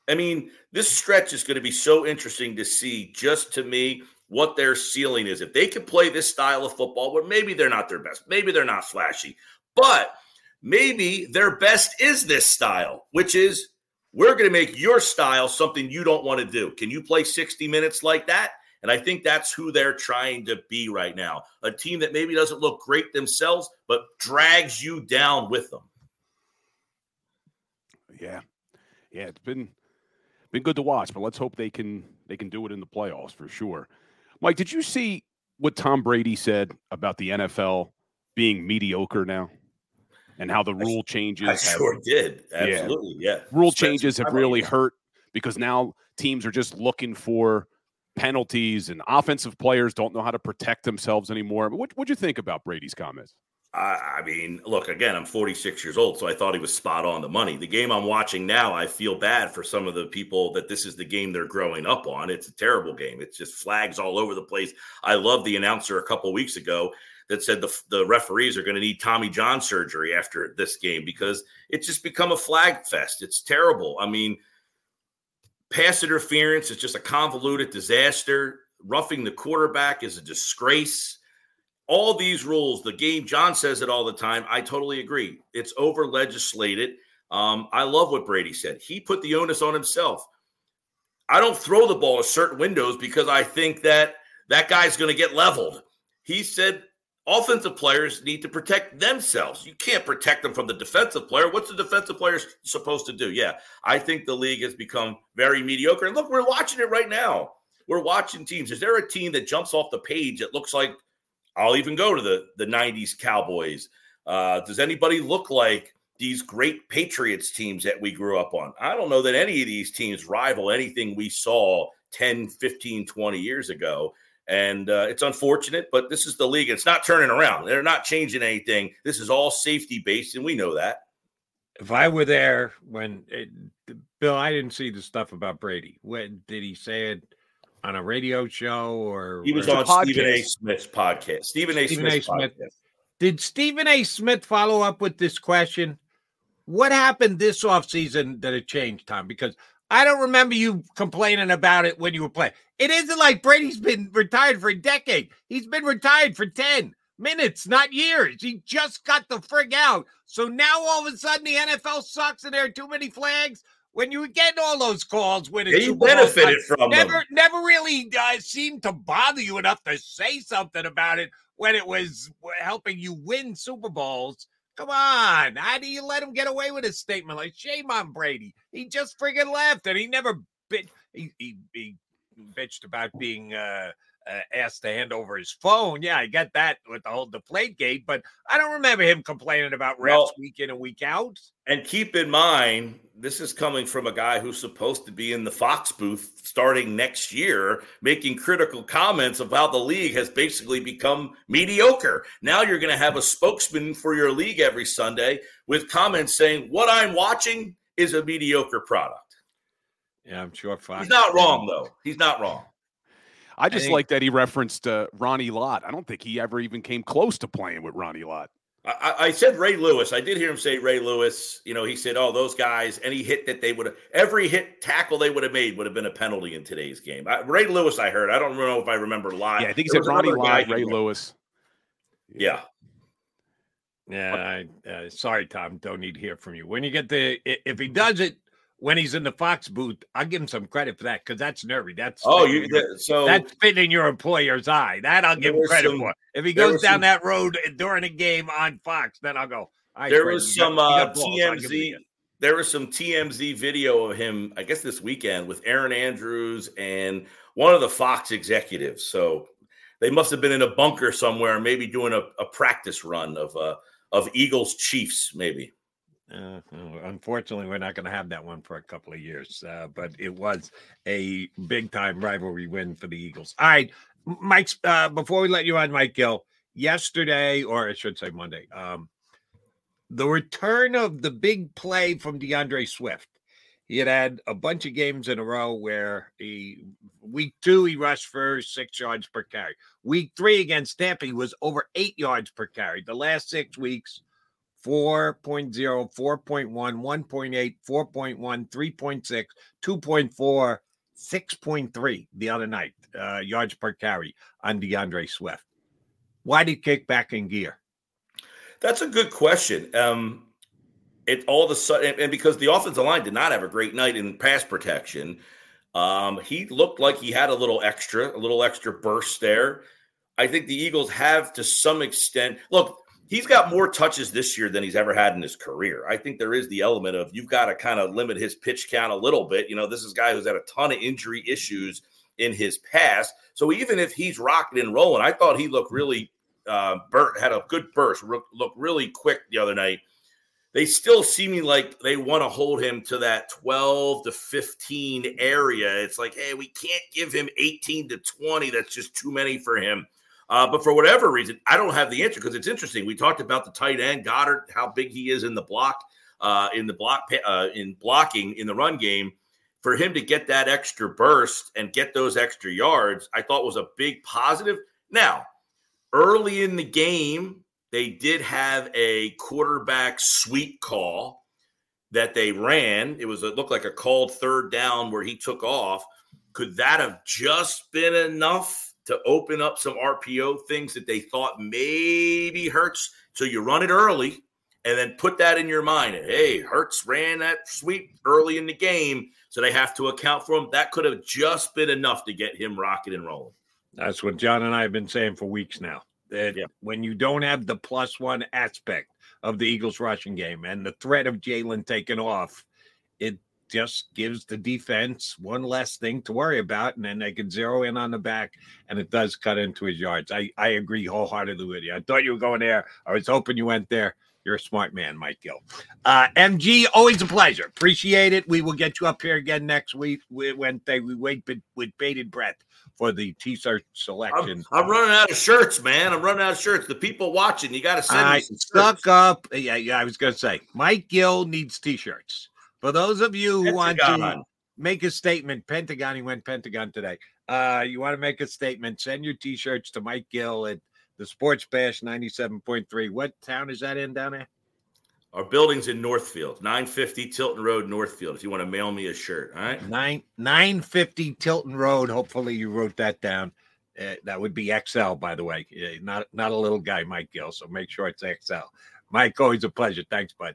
I mean, this stretch is going to be so interesting to see, just to me, what their ceiling is. If they can play this style of football, where maybe they're not their best, maybe they're not flashy, but maybe their best is this style, which is we're going to make your style something you don't want to do. Can you play 60 minutes like that? And I think that's who they're trying to be right now. A team that maybe doesn't look great themselves, but drags you down with them. Yeah. Yeah, it's been been good to watch, but let's hope they can they can do it in the playoffs for sure. Mike, did you see what Tom Brady said about the NFL being mediocre now? And how the rule changes I have- sure did. Absolutely. Yeah. rule Spent changes have really hurt because now teams are just looking for penalties and offensive players don't know how to protect themselves anymore. What what'd you think about Brady's comments? I, I mean, look, again, I'm 46 years old, so I thought he was spot on the money. The game I'm watching now, I feel bad for some of the people that this is the game they're growing up on. It's a terrible game. It's just flags all over the place. I love the announcer a couple weeks ago that said the, the referees are going to need Tommy John surgery after this game because it's just become a flag fest. It's terrible. I mean, pass interference is just a convoluted disaster. Roughing the quarterback is a disgrace all these rules, the game, John says it all the time. I totally agree. It's over legislated. Um, I love what Brady said. He put the onus on himself. I don't throw the ball to certain windows because I think that that guy's going to get leveled. He said offensive players need to protect themselves. You can't protect them from the defensive player. What's the defensive player supposed to do? Yeah, I think the league has become very mediocre. And look, we're watching it right now. We're watching teams. Is there a team that jumps off the page that looks like I'll even go to the the 90s Cowboys. Uh, does anybody look like these great Patriots teams that we grew up on? I don't know that any of these teams rival anything we saw 10, 15, 20 years ago. And uh, it's unfortunate, but this is the league. It's not turning around. They're not changing anything. This is all safety based, and we know that. If I were there when it, Bill, I didn't see the stuff about Brady. When did he say it on a radio show or He was or- on Stephen A. Smith's podcast. Stephen A. Stephen A. Smith. podcast. Did Stephen A. Smith follow up with this question? What happened this offseason that it changed, Tom? Because I don't remember you complaining about it when you were playing. It isn't like Brady's been retired for a decade. He's been retired for 10. minutes, not years. He just got the frig out. So now all of a sudden the NFL sucks and there are too many flags. When you were getting all those calls, when Yeah, you benefited from it. never, them. never really uh, seemed to bother you enough to say something about it when it was helping you win Super Bowls. Come on, how do you let him get away with a statement like shame on Brady? He just friggin' left, and he never bit. He he, he bitched about being uh, uh, asked to hand over his phone. Yeah, I get that with the whole deflate gate, but I don't remember him complaining about refs Well- week in and week out. And keep in mind, this is coming from a guy who's supposed to be in the Fox booth starting next year, making critical comments about the league has basically become mediocre. Now you're going to have a spokesman for your league every Sunday with comments saying, What I'm watching is a mediocre product. Yeah, I'm sure Fox. He's not wrong, though. He's not wrong. I just think- like that he referenced uh, Ronnie Lott. I don't think he ever even came close to playing with Ronnie Lott. I, I I said Ray Lewis. I did hear him say Ray Lewis. You know, he said, "Oh, those guys. Any hit that they would have, every hit tackle they would have made would have been a penalty in today's game." I, Ray Lewis, I heard. I don't know if I remember live. Yeah, I think he There said Ronnie another Lott, Ray Lewis. Yeah, Yeah, I, uh, sorry, Tom. Don't need to hear from you. When you get the, if he does it when he's in the Fox booth, I'll give him some credit for that because that's nervy. That's Oh, you- your- so- that's spitting in your employer's eye. That I'll give him credit some- for. If he goes down some- that road during a game on Fox, then I'll go. Right, there was got- some uh, got balls. I'll give it TMZ. There was some TMZ video of him. I guess this weekend with Erin Andrews and one of the Fox executives. So they must have been in a bunker somewhere, maybe doing a, a practice run of uh, of Eagles Chiefs, maybe. Uh, unfortunately, we're not going to have that one for a couple of years, uh, but it was a big time rivalry win for the Eagles. All right, Mike. Uh, before we let you on, Mike Gill, yesterday, or I should say Monday, um, the return of the big play from DeAndre Swift. He had had a bunch of games in a row where he week two he rushed for six yards per carry. Week three against Tampa he was over eight yards per carry. The last six weeks 4.0, 4.1, 1.8, 4.1, 3.6, 2.4, 6.3 the other night, uh, yards per carry on DeAndre Swift. Why did he kick back in gear? That's a good question. Um, it all of a sudden, and because the offensive line did not have a great night in pass protection, um, he looked like he had a little extra, a little extra burst there. I think the Eagles have to some extent. Look, he's got more touches this year than he's ever had in his career. I think there is the element of you've got to kind of limit his pitch count a little bit. You know, this is a guy who's had a ton of injury issues in his past. So even if he's rocking and rolling, I thought he looked really uh, Burt had a good burst, re- looked really quick the other night. They still seeming like they want to hold him to that 12 to 15 area. It's like, hey, we can't give him 18 to 20. That's just too many for him. Uh, but for whatever reason, I don't have the answer because it's interesting. We talked about the tight end Goedert, how big he is in the block, uh, in the block, uh, in blocking in the run game. For him to get that extra burst and get those extra yards, I thought was a big positive. Now, early in the game, they did have a quarterback sweep call that they ran. It was it looked like a called third down where he took off. Could that have just been enough to open up some RPO things that they thought maybe Hurts? So you run it early and then put that in your mind. Hey, Hurts ran that sweep early in the game, so they have to account for him. That could have just been enough to get him rocking and rolling. That's what John and I have been saying for weeks now. That when you don't have the plus one aspect of the Eagles rushing game and the threat of Jalen taking off, it just gives the defense one less thing to worry about. And then they can zero in on the back and it does cut into his yards. I, I agree wholeheartedly with you. I thought you were going there. I was hoping you went there. You're a smart man, Mike Gill. Uh, MG, always a pleasure. Appreciate it. We will get you up here again next week. We, Wednesday. We wait with, bated breath for the T-shirt selection. I'm, I'm running out of shirts, man. I'm running out of shirts. The people watching, you got to send I me some shirts. stuck up. Yeah, yeah, I was going to say Mike Gill needs T-shirts. For those of you who want to make a statement, Pentagon, he went Pentagon today. Uh, you want to make a statement? Send your T-shirts to Mike Gill at the Sports Bash 97.3. What town is that in down there? Our building's in Northfield, 950 Tilton Road, Northfield. If you want to mail me a shirt, all right? Nine nine fifty Tilton Road. Hopefully you wrote that down. Uh, that would be XL, by the way. Uh, not not a little guy, Mike Gill. So make sure it's XL. Mike, always a pleasure. Thanks, bud.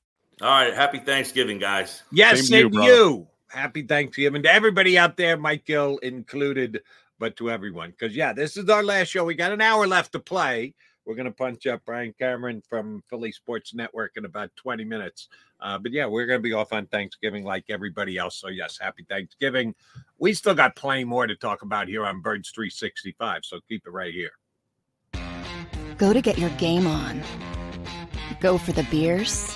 All right. Happy Thanksgiving, guys. Yes, same, to you. Happy Thanksgiving to everybody out there, Mike Gill included, but to everyone. Because, yeah, this is our last show. We got an hour left to play. We're going to punch up Bryan Cameron from Philly Sports Network in about 20 minutes. Uh, but yeah, we're going to be off on Thanksgiving like everybody else. So, yes, happy Thanksgiving. We still got plenty more to talk about here on Birds 365. So, keep it right here. Go to get your game on. Go for the beers.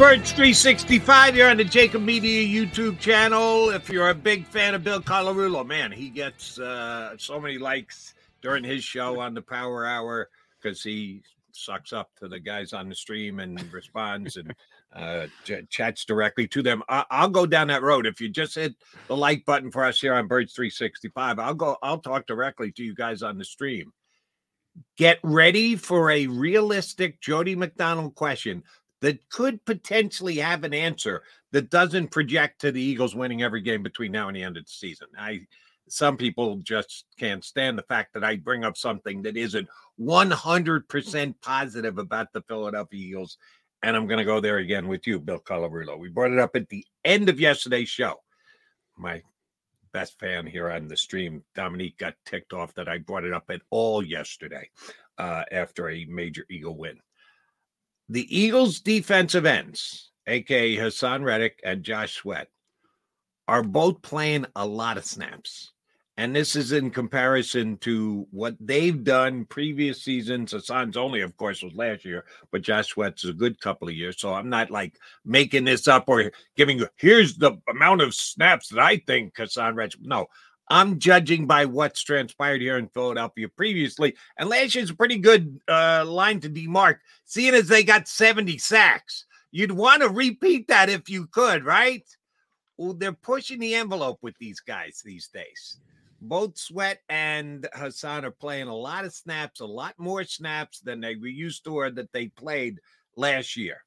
Birds 365, you're on the JAKIB Media YouTube channel. If you're a big fan of Bill Colarulo, man, he gets uh, so many likes during his show on the Power Hour because he sucks up to the guys on the stream and responds and uh, ch- chats directly to them. I- I'll go down that road. If you just hit the like button for us here on Birds 365, I'll go. I'll talk directly to you guys on the stream. Get ready for a realistic Jody McDonald question that could potentially have an answer that doesn't project to the Eagles winning every game between now and the end of the season. I some people just can't stand the fact that I bring up something that isn't 100% positive about the Philadelphia Eagles. And I'm going to go there again with you, Bill Colarulo. We brought it up at the end of yesterday's show. My best fan here on the stream, Dominique, got ticked off that I brought it up at all yesterday uh, after a major Eagle win. The Eagles' defensive ends, aka Haason Reddick and Josh Sweat, are both playing a lot of snaps. And this is in comparison to what they've done previous seasons. Haason's only, of course, was last year, but Josh Sweat's a good couple of years. So I'm not like making this up or giving you, here's the amount of snaps that I think Haason Reddick. No, I'm judging by what's transpired here in Philadelphia previously. And last year's a pretty good uh, line to demark, seeing as they got 70 sacks. You'd want to repeat that if you could, right? Well, they're pushing the envelope with these guys these days. Both Sweat and Haason are playing a lot of snaps, a lot more snaps than they were used to or that they played last year.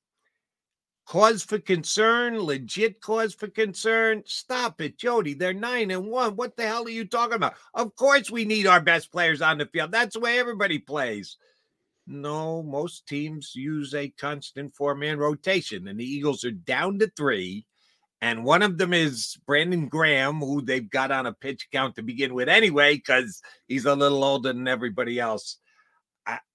Cause for concern, legit cause for concern. Stop it, Jody. They're nine and one. What the hell are you talking about? Of course, we need our best players on the field. That's the way everybody plays. No, most teams use a constant four man rotation, and the Eagles are down to three. And one of them is Brandon Graham, who they've got on a pitch count to begin with anyway, because he's a little older than everybody else.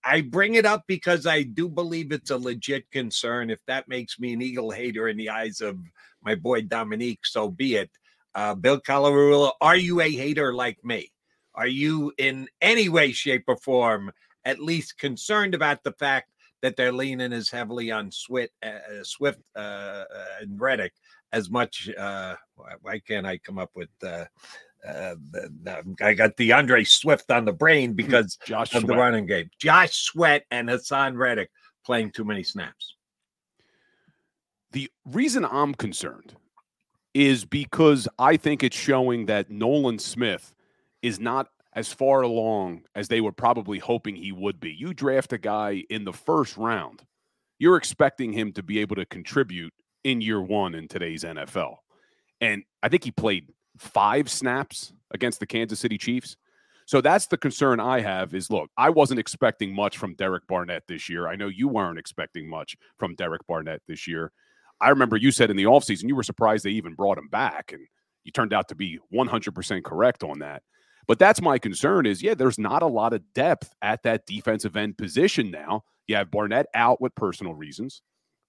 I, bring it up because I do believe it's a legit concern. If that makes me an Eagle hater in the eyes of my boy Dominique, so be it. Uh, Bill Colarulo, are you a hater like me? Are you in any way, shape, or form at least concerned about the fact that they're leaning as heavily on Swift, uh, Swift uh, and Reddick as much? Uh, why can't I come up with? Uh, I got DeAndre Swift on the brain because Josh of the running game. Josh Sweat and Haason Reddick playing too many snaps. The reason I'm concerned is because I think it's showing that Nolan Smith is not as far along as they were probably hoping he would be. You draft a guy in the first round, you're expecting him to be able to contribute in year one in today's NFL. And I think he played five snaps against the Kansas City Chiefs. So that's the concern I have is look, I wasn't expecting much from Derek Barnett this year. I know you weren't expecting much from Derek Barnett this year. I remember you said in the offseason you were surprised they even brought him back, and you turned out to be 100% correct on that. But that's my concern is yeah, there's not a lot of depth at that defensive end position now. You have Barnett out with personal reasons.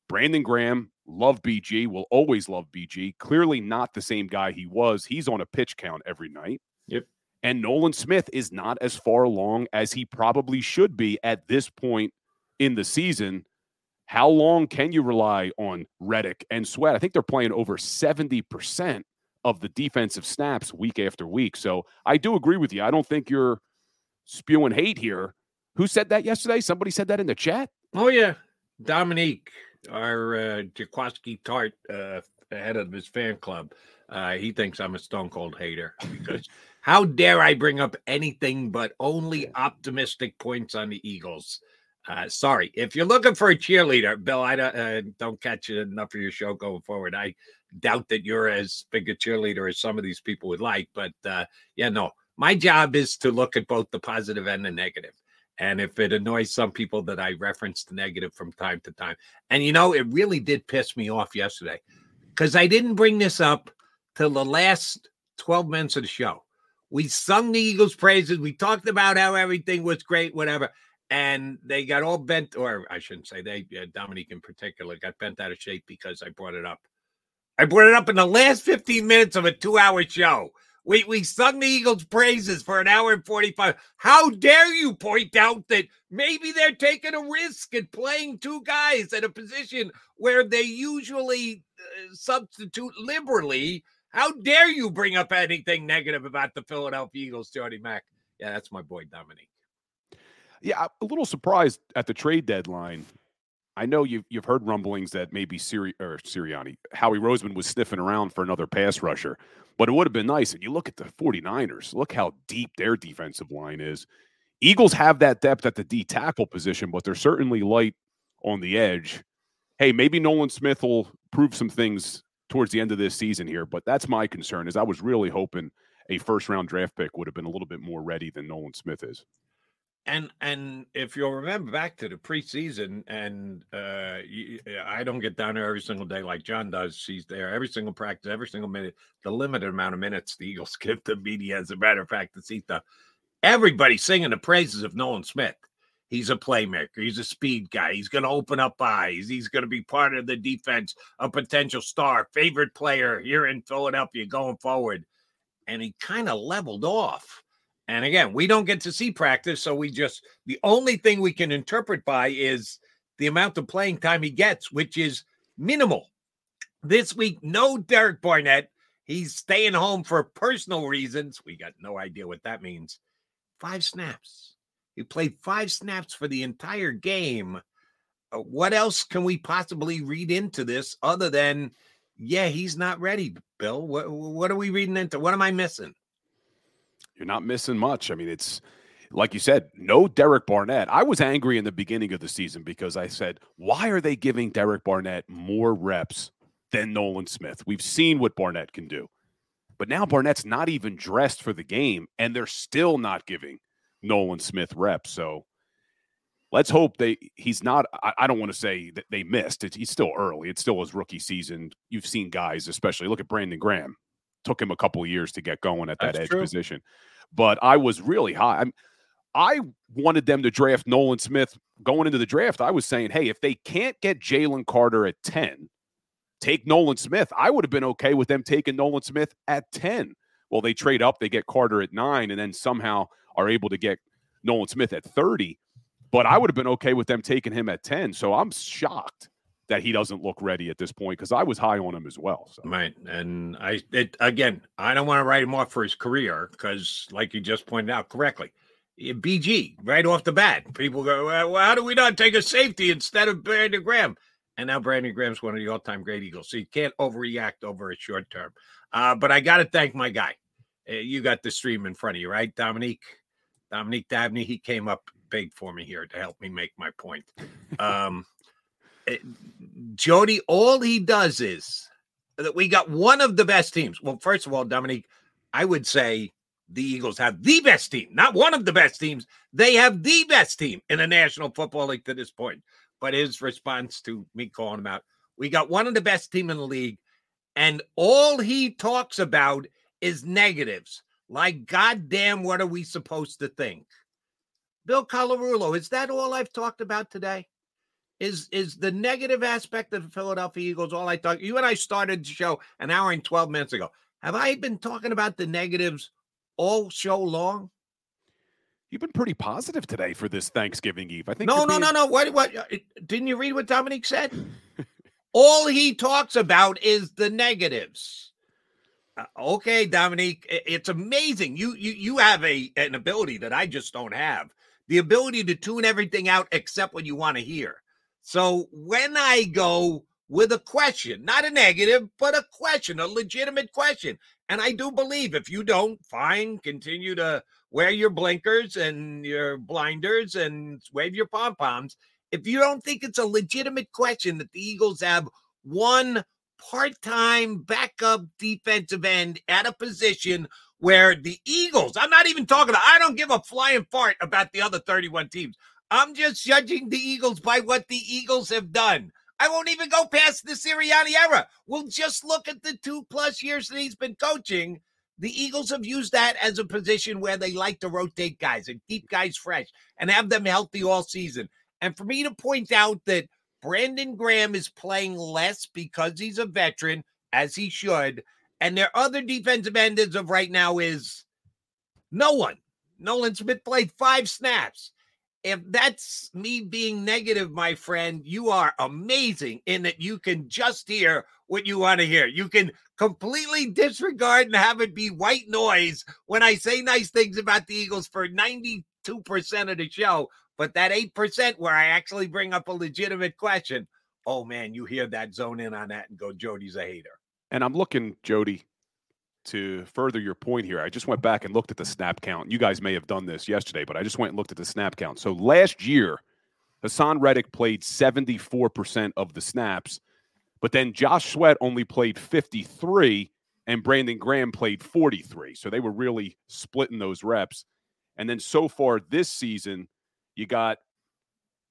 Brandon Graham, love BG, will always love BG. Clearly not the same guy he was. He's on a pitch count every night. Yep. And Nolan Smith is not as far along as he probably should be at this point in the season. How long can you rely on Reddick and Sweat? I think they're playing over 70% of the defensive snaps week after week. So I do agree with you. I don't think you're spewing hate here. Who said that yesterday? Somebody said that in the chat. Oh, yeah. Dominique our uh, Jaquaski Tart, uh, head of his fan club, uh, he thinks I'm a stone cold hater because how dare I bring up anything but only optimistic points on the Eagles? Uh, sorry, if you're looking for a cheerleader, Bill, I don't, uh, don't catch enough of your show going forward. I doubt that you're as big a cheerleader as some of these people would like, but uh, yeah, no, my job is to look at both the positive and the negative. And if it annoys some people that I reference the negative from time to time, and you know, it really did piss me off yesterday because I didn't bring this up till the last 12 minutes of the show. We sung the Eagles' praises. We talked about how everything was great, whatever. And they got all bent, or I shouldn't say they, uh, Dominique in particular, got bent out of shape because I brought it up. I brought it up in the last 15 minutes of a two hour show. We we sung the Eagles' praises for an hour and 45. How dare you point out that maybe they're taking a risk at playing two guys at a position where they usually uh, substitute liberally? How dare you bring up anything negative about the Philadelphia Eagles, Jody Mack? Yeah, that's my boy Dominique. Yeah, a little surprised at the trade deadline. I know you've you've heard rumblings that maybe Siri or Sirianni, Howie Roseman was sniffing around for another pass rusher. But it would have been nice. And you look at the 49ers, look how deep their defensive line is. Eagles have that depth at the D tackle position, but they're certainly light on the edge. Hey, maybe Nolan Smith will prove some things towards the end of this season here, but that's my concern. Is I was really hoping a first round draft pick would have been a little bit more ready than Nolan Smith is and and if you'll remember back to the preseason, and uh, I don't get down there every single day like John does. He's there every single practice, every single minute. The limited amount of minutes the Eagles give the media, as a matter of fact, to see the everybody singing the praises of Nolan Smith. He's a playmaker. He's a speed guy. He's going to open up eyes. He's going to be part of the defense, a potential star, favorite player here in Philadelphia going forward. And he kind of leveled off and again, we don't get to see practice, so we just the only thing we can interpret by is the amount of playing time he gets, which is minimal. This week, no Derek Barnett. He's staying home for personal reasons. We got no idea what that means. Five snaps. He played five snaps for the entire game. Uh, what else can we possibly read into this other than, yeah, he's not ready, Bill? What, what are we reading into? What am I missing? You're not missing much. I mean, it's like you said, no Derek Barnett. I was angry in the beginning of the season because I said, why are they giving Derek Barnett more reps than Nolan Smith? We've seen what Barnett can do. But now Barnett's not even dressed for the game, and they're still not giving Nolan Smith reps. So let's hope they he's not I, I don't want to say that they missed. It's he's still early. It's still his rookie season. You've seen guys, especially look at Brandon Graham. Took him a couple years to get going at that That's edge true. position but I was really high. I'm, I wanted them to draft Nolan Smith going into the draft. I was saying, hey, if they can't get Jalen Carter at 10, take Nolan Smith. I would have been okay with them taking Nolan Smith at 10. Well, they trade up, they get Carter at nine, and then somehow are able to get Nolan Smith at 30. But I would have been okay with them taking him at 10. So I'm shocked that he doesn't look ready at this point because I was high on him as well. So. Right, and I it, again, I don't want to write him off for his career because, like you just pointed out correctly, BG right off the bat, people go, well, how do we not take a safety instead of Brandon Graham? And now Brandon Graham's one of the all-time great Eagles, so you can't overreact over a short term. Uh, but I got to thank my guy. Uh, you got the stream in front of you, right, Dominique? Dominique Dabney, he came up big for me here to help me make my point. Um, Eh, Eh, Jody, all he does is that we got one of the best teams. Well, first of all, Dominique, I would say the Eagles have the best team, not one of the best teams. They have the best team in the National Football League to this point. But his response to me calling him out, we got one of the best team in the league, and all he talks about is negatives. Like, goddamn, what are we supposed to think? Bill Colarulo, is that all I've talked about today? Is is the negative aspect of the Philadelphia Eagles all I talk, You and I started the show an hour and 12 minutes ago. Have I been talking about the negatives all show long? You've been pretty positive today for this Thanksgiving Eve. I think. No, no, being... no, no. What? What? uh, Didn't you read what Dominic said? All he talks about is the negatives. Uh, okay, Dominique, it's amazing. You you you have a an ability that I just don't have. The ability to tune everything out except what you want to hear. So when I go with a question, not a negative, but a question, a legitimate question, and I do believe if you don't, fine, continue to wear your blinkers and your blinders and wave your pom poms. If you don't think it's a legitimate question that the Eagles have one part time backup defensive end at a position where the Eagles, I'm not even talking, I don't give a flying fart about the other 31 teams. I'm just judging the Eagles by what the Eagles have done. I won't even go past the Sirianni era. We'll just look at the two plus years that he's been coaching. The Eagles have used that as a position where they like to rotate guys and keep guys fresh and have them healthy all season. And for me to point out that Brandon Graham is playing less because he's a veteran, as he should, and their other defensive end as of right now is no one. Nolan Smith played five snaps. If that's me being negative, my friend, you are amazing in that you can just hear what you want to hear. You can completely disregard and have it be white noise when I say nice things about the Eagles for 92% of the show. But that 8% where I actually bring up a legitimate question, oh man, you hear that zone in on that and go, Jody's a hater. And I'm looking, Jody, to further your point here. I just went back and looked at the snap count. You guys may have done this yesterday, but I just went and looked at the snap count. So last year, Haason Reddick played 74% of the snaps, but then Josh Sweat only played 53 and Brandon Graham played 43. So they were really splitting those reps. And then so far this season, you got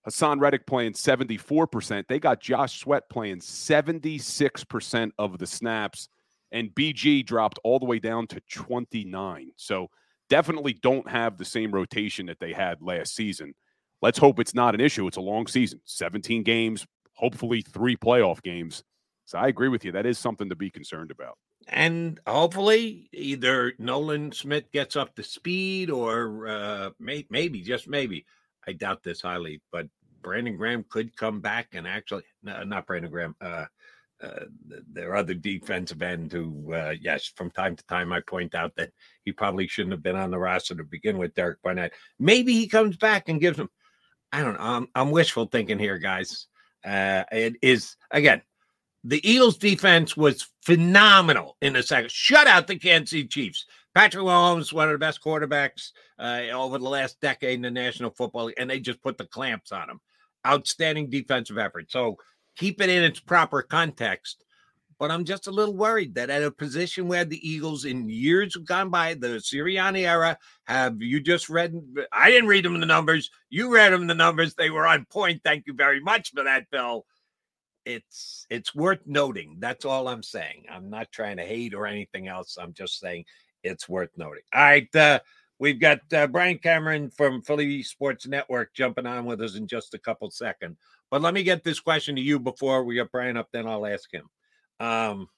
Haason Reddick playing 74%. They got Josh Sweat playing 76% of the snaps, and BG dropped all the way down to 29. So definitely don't have the same rotation that they had last season. Let's hope it's not an issue. It's a long season 17 games, hopefully three playoff games. So I agree with you. That is something to be concerned about. And hopefully, either Nolan Smith gets up to speed, or uh, may, maybe, just maybe, I doubt this highly, but Brandon Graham could come back and actually, no, not Brandon Graham, uh, uh, th- their other defensive end who, uh, yes, from time to time, I point out that he probably shouldn't have been on the roster to begin with, Derek Barnett. Maybe he comes back and gives him, I don't know. I'm, I'm wishful thinking here, guys. Uh, it is, again, the Eagles defense was phenomenal in the second. Shut out the Kansas City Chiefs. Patrick Mahomes, one of the best quarterbacks uh, over the last decade in the National Football League, and they just put the clamps on him. Outstanding defensive effort. So keep it in its proper context. But I'm just a little worried that at a position where the Eagles in years gone by, the Sirianni era, have you just read? I didn't read them the numbers. You read them the numbers. They were on point. Thank you very much for that, Bill it's it's worth noting. That's all I'm saying. I'm not trying to hate or anything else. I'm just saying it's worth noting. All right, uh, we've got uh, Bryan Cameron from Philly Sports Network jumping on with us in just a couple seconds. But let me get this question to you before we get Bryan up. Then I'll ask him. Um,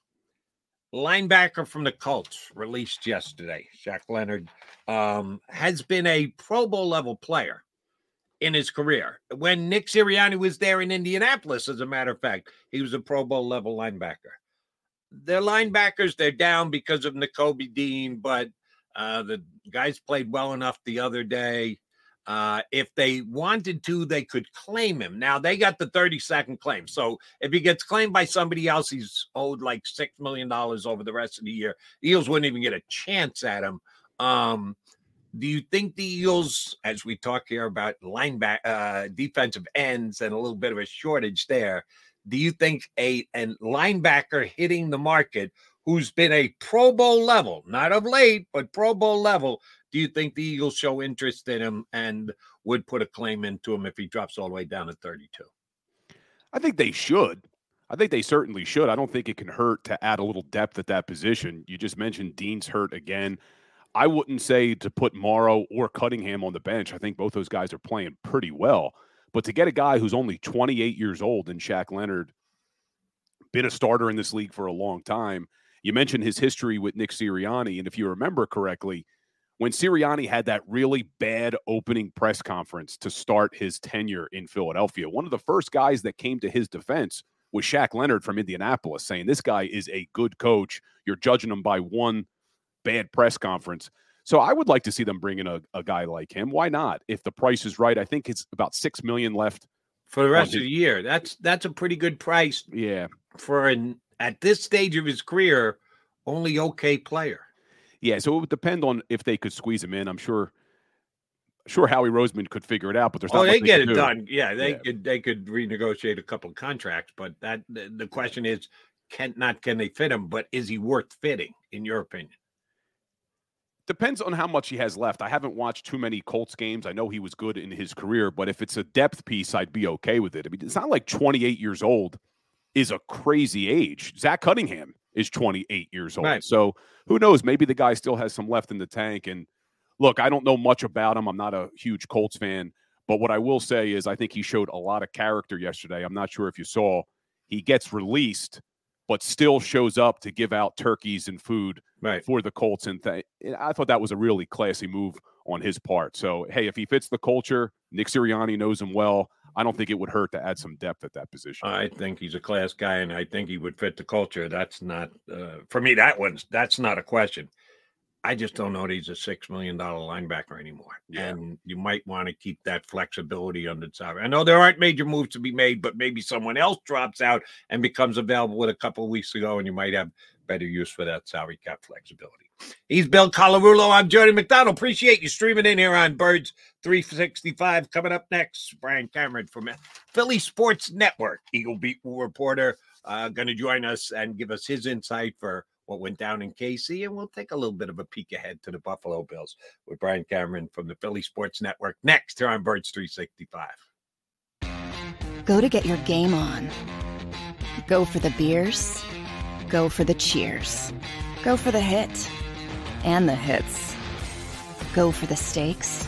linebacker from the Colts released yesterday, Shaq Leonard, um, has been a Pro Bowl level player in his career. When Nick Sirianni was there in Indianapolis, as a matter of fact, he was a Pro Bowl level linebacker. Their linebackers, they're down because of Nakobe Dean, but uh, the guys played well enough the other day. Uh, if they wanted to, they could claim him. Now they got the 30 second claim. So if he gets claimed by somebody else, he's owed like $6 million over the rest of the year. The Eagles wouldn't even get a chance at him. Um, do you think the Eagles, as we talk here about linebacker, uh, defensive ends, and a little bit of a shortage there, do you think a and linebacker hitting the market who's been a Pro Bowl level, not of late, but Pro Bowl level, do you think the Eagles show interest in him and would put a claim into him if he drops all the way down to 32? I think they should. I think they certainly should. I don't think it can hurt to add a little depth at that position. You just mentioned Dean's hurt again. I wouldn't say to put Morrow or Cunningham on the bench. I think both those guys are playing pretty well. But to get a guy who's only 28 years old and Shaq Leonard, been a starter in this league for a long time. You mentioned his history with Nick Sirianni. And if you remember correctly, when Sirianni had that really bad opening press conference to start his tenure in Philadelphia, one of the first guys that came to his defense was Shaq Leonard from Indianapolis, saying, This guy is a good coach. You're judging him by one bad press conference. So I would like to see them bring in a, a guy like him. Why not? If the price is right, I think it's about six million left for the rest of the year. That's that's a pretty good price. Yeah, for an at this stage of his career, only okay player. Yeah, so it would depend on if they could squeeze him in. I'm sure sure Howie Roseman could figure it out, but there's oh, they, they get it do. done. Yeah, they yeah. could they could renegotiate a couple of contracts, but that the, the question is, can not can they fit him, but is he worth fitting in your opinion? Depends on how much he has left. I haven't watched too many Colts games. I know he was good in his career, but if it's a depth piece, I'd be okay with it. I mean, it's not like 28 years old is a crazy age. Zach Cunningham is 28 years old. Right. So who knows? Maybe the guy still has some left in the tank. And look, I don't know much about him. I'm not a huge Colts fan. But what I will say is, I think he showed a lot of character yesterday. I'm not sure if you saw, he gets released, but still shows up to give out turkeys and food right. for the Colts. And th- I thought that was a really classy move on his part. So, hey, if he fits the culture, Nick Sirianni knows him well. I don't think it would hurt to add some depth at that position. I think he's a class guy, and I think he would fit the culture. That's not uh, for me. That one's that's not a question. I just don't know that he's a six million dollar linebacker anymore, yeah. and you might want to keep that flexibility on the salary. I know there aren't major moves to be made, but maybe someone else drops out and becomes available with a couple of weeks ago, and you might have better use for that salary cap flexibility. He's Bill Colarulo. I'm Jody McDonald. Appreciate you streaming in here on Birds 365. Coming up next, Bryan Cameron from Philly Sports Network, Eagle Beat reporter, uh, going to join us and give us his insight for what went down in KC. And we'll take a little bit of a peek ahead to the Buffalo Bills with Bryan Cameron from the Philly Sports Network next here on Birds 365. Go to get your game on. Go for the beers. Go for the cheers. Go for the hit and the hits. Go for the stakes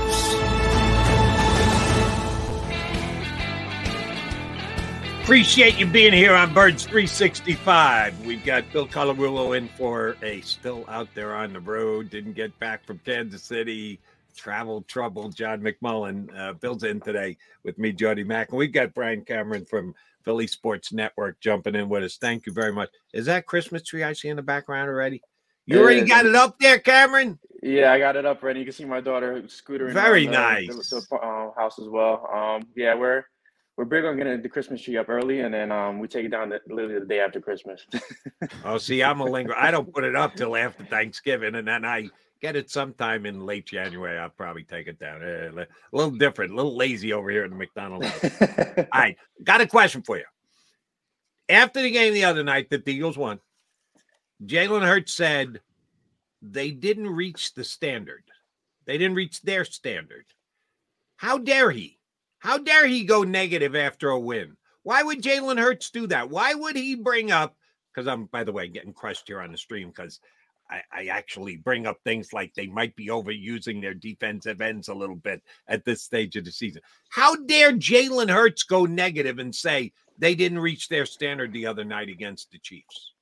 Appreciate you being here on Birds 365. We've got Bill Colarulo in for a still out there on the road, didn't get back from Kansas City, travel trouble. John McMullen, uh, Bill's in today with me, Jody Mack. And we've got Bryan Cameron from Philly Sports Network jumping in with us. Thank you very much. Is that Christmas tree I see in the background already? You It already is. got it up there, Cameron? Yeah, I got it up ready. You can see my daughter scootering. Very the- nice. The, the, uh, house as well. Um, yeah, we're we're big on getting the Christmas tree up early, and then um, we take it down the, literally the day after Christmas. Oh, see, I'm a linger. I don't put it up till after Thanksgiving, and then I get it sometime in late January. I'll probably take it down. Eh, A little different, a little lazy over here in the McDonald's. All right, got a question for you. After the game the other night that the Eagles won, Jalen Hurts said they didn't reach the standard. They didn't reach their standard. How dare he? How dare he go negative after a win? Why would Jalen Hurts do that? Why would he bring up? Because I'm, by the way, getting crushed here on the stream because I, I actually bring up things like they might be overusing their defensive ends a little bit at this stage of the season. How dare Jalen Hurts go negative and say they didn't reach their standard the other night against the Chiefs?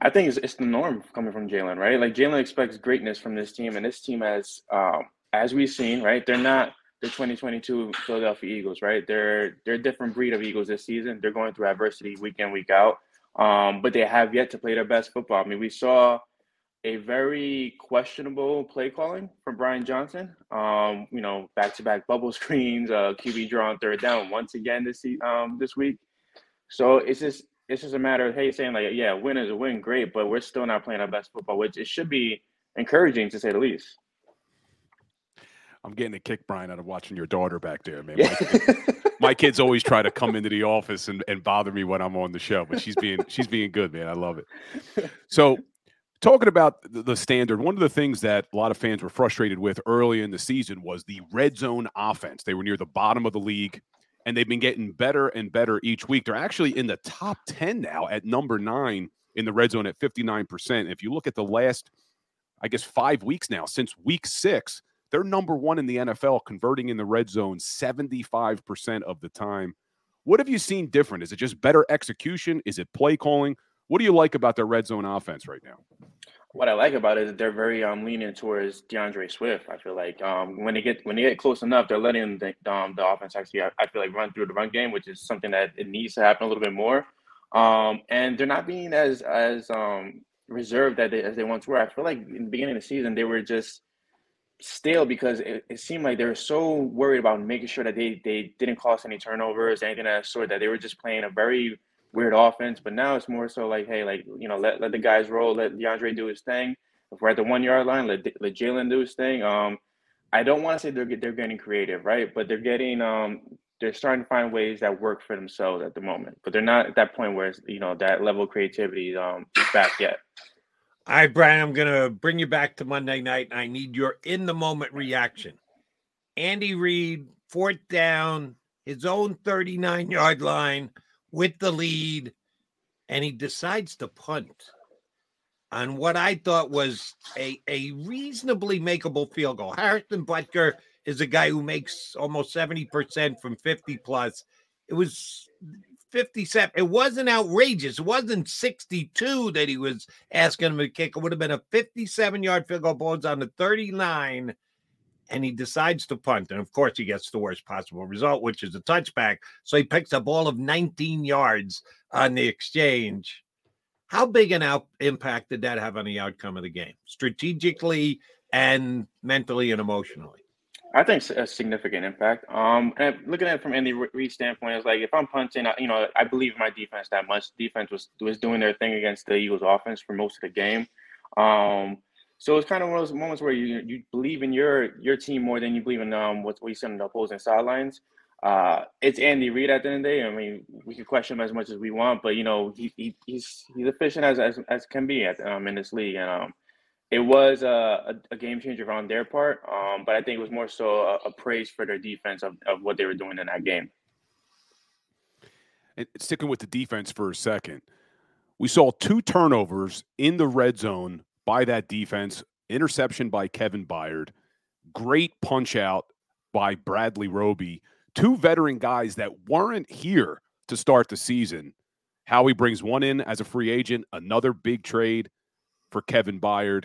I think it's, it's the norm coming from Jalen, right? Like Jalen expects greatness from this team, and this team has, um, as we've seen, right? They're not the 2022 Philadelphia Eagles, right? They're they're a different breed of Eagles this season. They're going through adversity week in week out, um, but they have yet to play their best football. I mean, we saw a very questionable play calling from Brian Johnson. Um, you know, back to back bubble screens, uh, QB draw on third down once again this um, this week. So it's just it's just a matter of hey saying like yeah, win is a win, great, but we're still not playing our best football, which it should be encouraging to say the least. I'm getting a kick, Bryan, out of watching your daughter back there, man. My, kid- my kids always try to come into the office and, and bother me when I'm on the show, but she's being she's being good, man. I love it. So, talking about the, standard, one of the things that a lot of fans were frustrated with early in the season was the red zone offense. They were near the bottom of the league, and they've been getting better and better each week. They're actually in the top ten now at number nine in the red zone at 59 percent. If you look at the last, I guess five weeks now since week six. They're number one in the NFL, converting in the red zone 75% of the time. What have you seen different? Is it just better execution? Is it play calling? What do you like about their red zone offense right now? What I like about it is they're very um leaning towards DeAndre Swift. I feel like um when they get when they get close enough, they're letting the um, the offense actually I, I feel like run through the run game, which is something that it needs to happen a little bit more. Um and they're not being as as um reserved that they, as they once were. I feel like in the beginning of the season they were just stale because it, it seemed like they were so worried about making sure that they they didn't cause any turnovers, anything of that sort, that they were just playing a very weird offense. But now it's more so like, hey, like you know, let let the guys roll, let DeAndre do his thing. If we're at the one yard line, let let Jalen do his thing. Um, I don't want to say they're they're getting creative, right? But they're getting um they're starting to find ways that work for themselves at the moment. But they're not at that point where it's, you know that level of creativity um is back yet. All right, Bryan, I'm going to bring you back to Monday night, and I need your in the moment reaction. Andy Reid, fourth down, his own 39 yard line with the lead, and he decides to punt on what I thought was a, a reasonably makeable field goal. Harrison Butker is a guy who makes almost 70% from 50 plus. It was 57. It wasn't outrageous. It wasn't 62 that he was asking him to kick. It would have been a 57 yard field goal. Ball's on the 39, and he decides to punt. And of course, he gets the worst possible result, which is a touchback. So he picks a ball of 19 yards on the exchange. How big an out impact did that have on the outcome of the game, strategically and mentally and emotionally? I think a significant impact. Um, and looking at it from Andy Reid's standpoint, it's like if I'm punting, you know, I believe my defense that much. Defense was was doing their thing against the Eagles' offense for most of the game. Um, so it's kind of one of those moments where you you believe in your your team more than you believe in um what, what you see on the opposing sidelines. Uh, it's Andy Reid at the end of the day. I mean, we can question him as much as we want, but you know, he, he he's he's efficient as as, as can be at um in this league, and um it was a, a, game changer on their part, um, but I think it was more so a, a, praise for their defense of, of what they were doing in that game. And sticking with the defense for a second, we saw two turnovers in the red zone by that defense. Interception by Kevin Byard, great punch out by Bradley Roby. Two veteran guys that weren't here to start the season. Howie brings one in as a free agent, another big trade for Kevin Byard.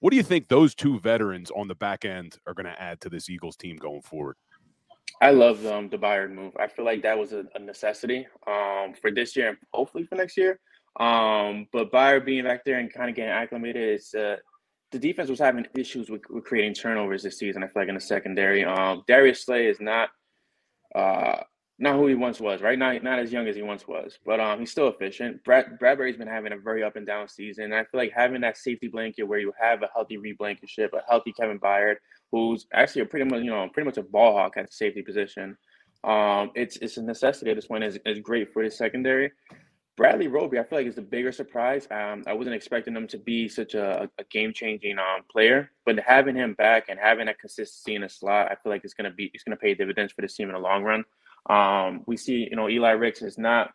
What do you think those two veterans on the back end are going to add to this Eagles team going forward? I love um, the Byard move. I feel like that was a, a necessity um, for this year and hopefully for next year. Um, but Byard being back there and kind of getting acclimated, is uh, the defense was having issues with, with, creating turnovers this season. I feel like in the secondary, um, Darius Slay is not uh, not who he once was, right? Not not as young as he once was, but um, he's still efficient. Brad Bradberry's been having a very up and down season. And I feel like having that safety blanket where you have a healthy Reed Blankenship, a healthy Kevin Byard, who's actually a pretty much you know pretty much a ball hawk at the safety position. Um, it's it's a necessity at this point. is is great for the secondary. Bradley Roby, I feel like is the bigger surprise. Um, I wasn't expecting him to be such a, a game changing um, player, but having him back and having that consistency in the slot, I feel like it's gonna be it's gonna pay dividends for the team in the long run. Um, we see, you know, Eli Ricks is not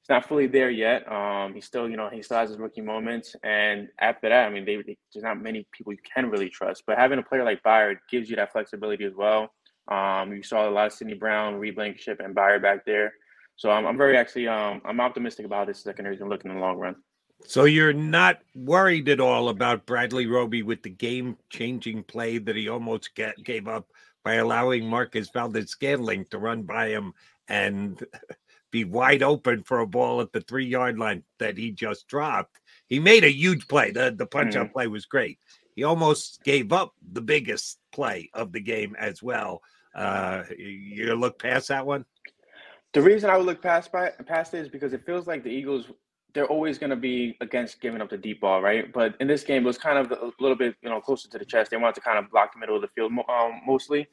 it's not fully there yet. Um, he's still, you know, he still has his rookie moments, and after that, I mean, they, they, there's not many people you can really trust. But having a player like Byard gives you that flexibility as well. Um, you saw a lot of Sydney Brown, Reed Blankenship, and Byard back there. So I'm, I'm very actually um, I'm optimistic about this secondary and looking in the long run. So you're not worried at all about Bradley Roby with the game-changing play that he almost get, gave up by allowing Marquez Valdes-Scantling to run by him and be wide open for a ball at the three yard line that he just dropped. He made a huge play. The, the punch up mm. play was great. He almost gave up the biggest play of the game as well. Uh, you look past that one? The reason I would look past by, past it is because it feels like the Eagles they're always going to be against giving up the deep ball, right? But in this game, it was kind of a little bit, you know, closer to the chest. They wanted to kind of block the middle of the field um, mostly.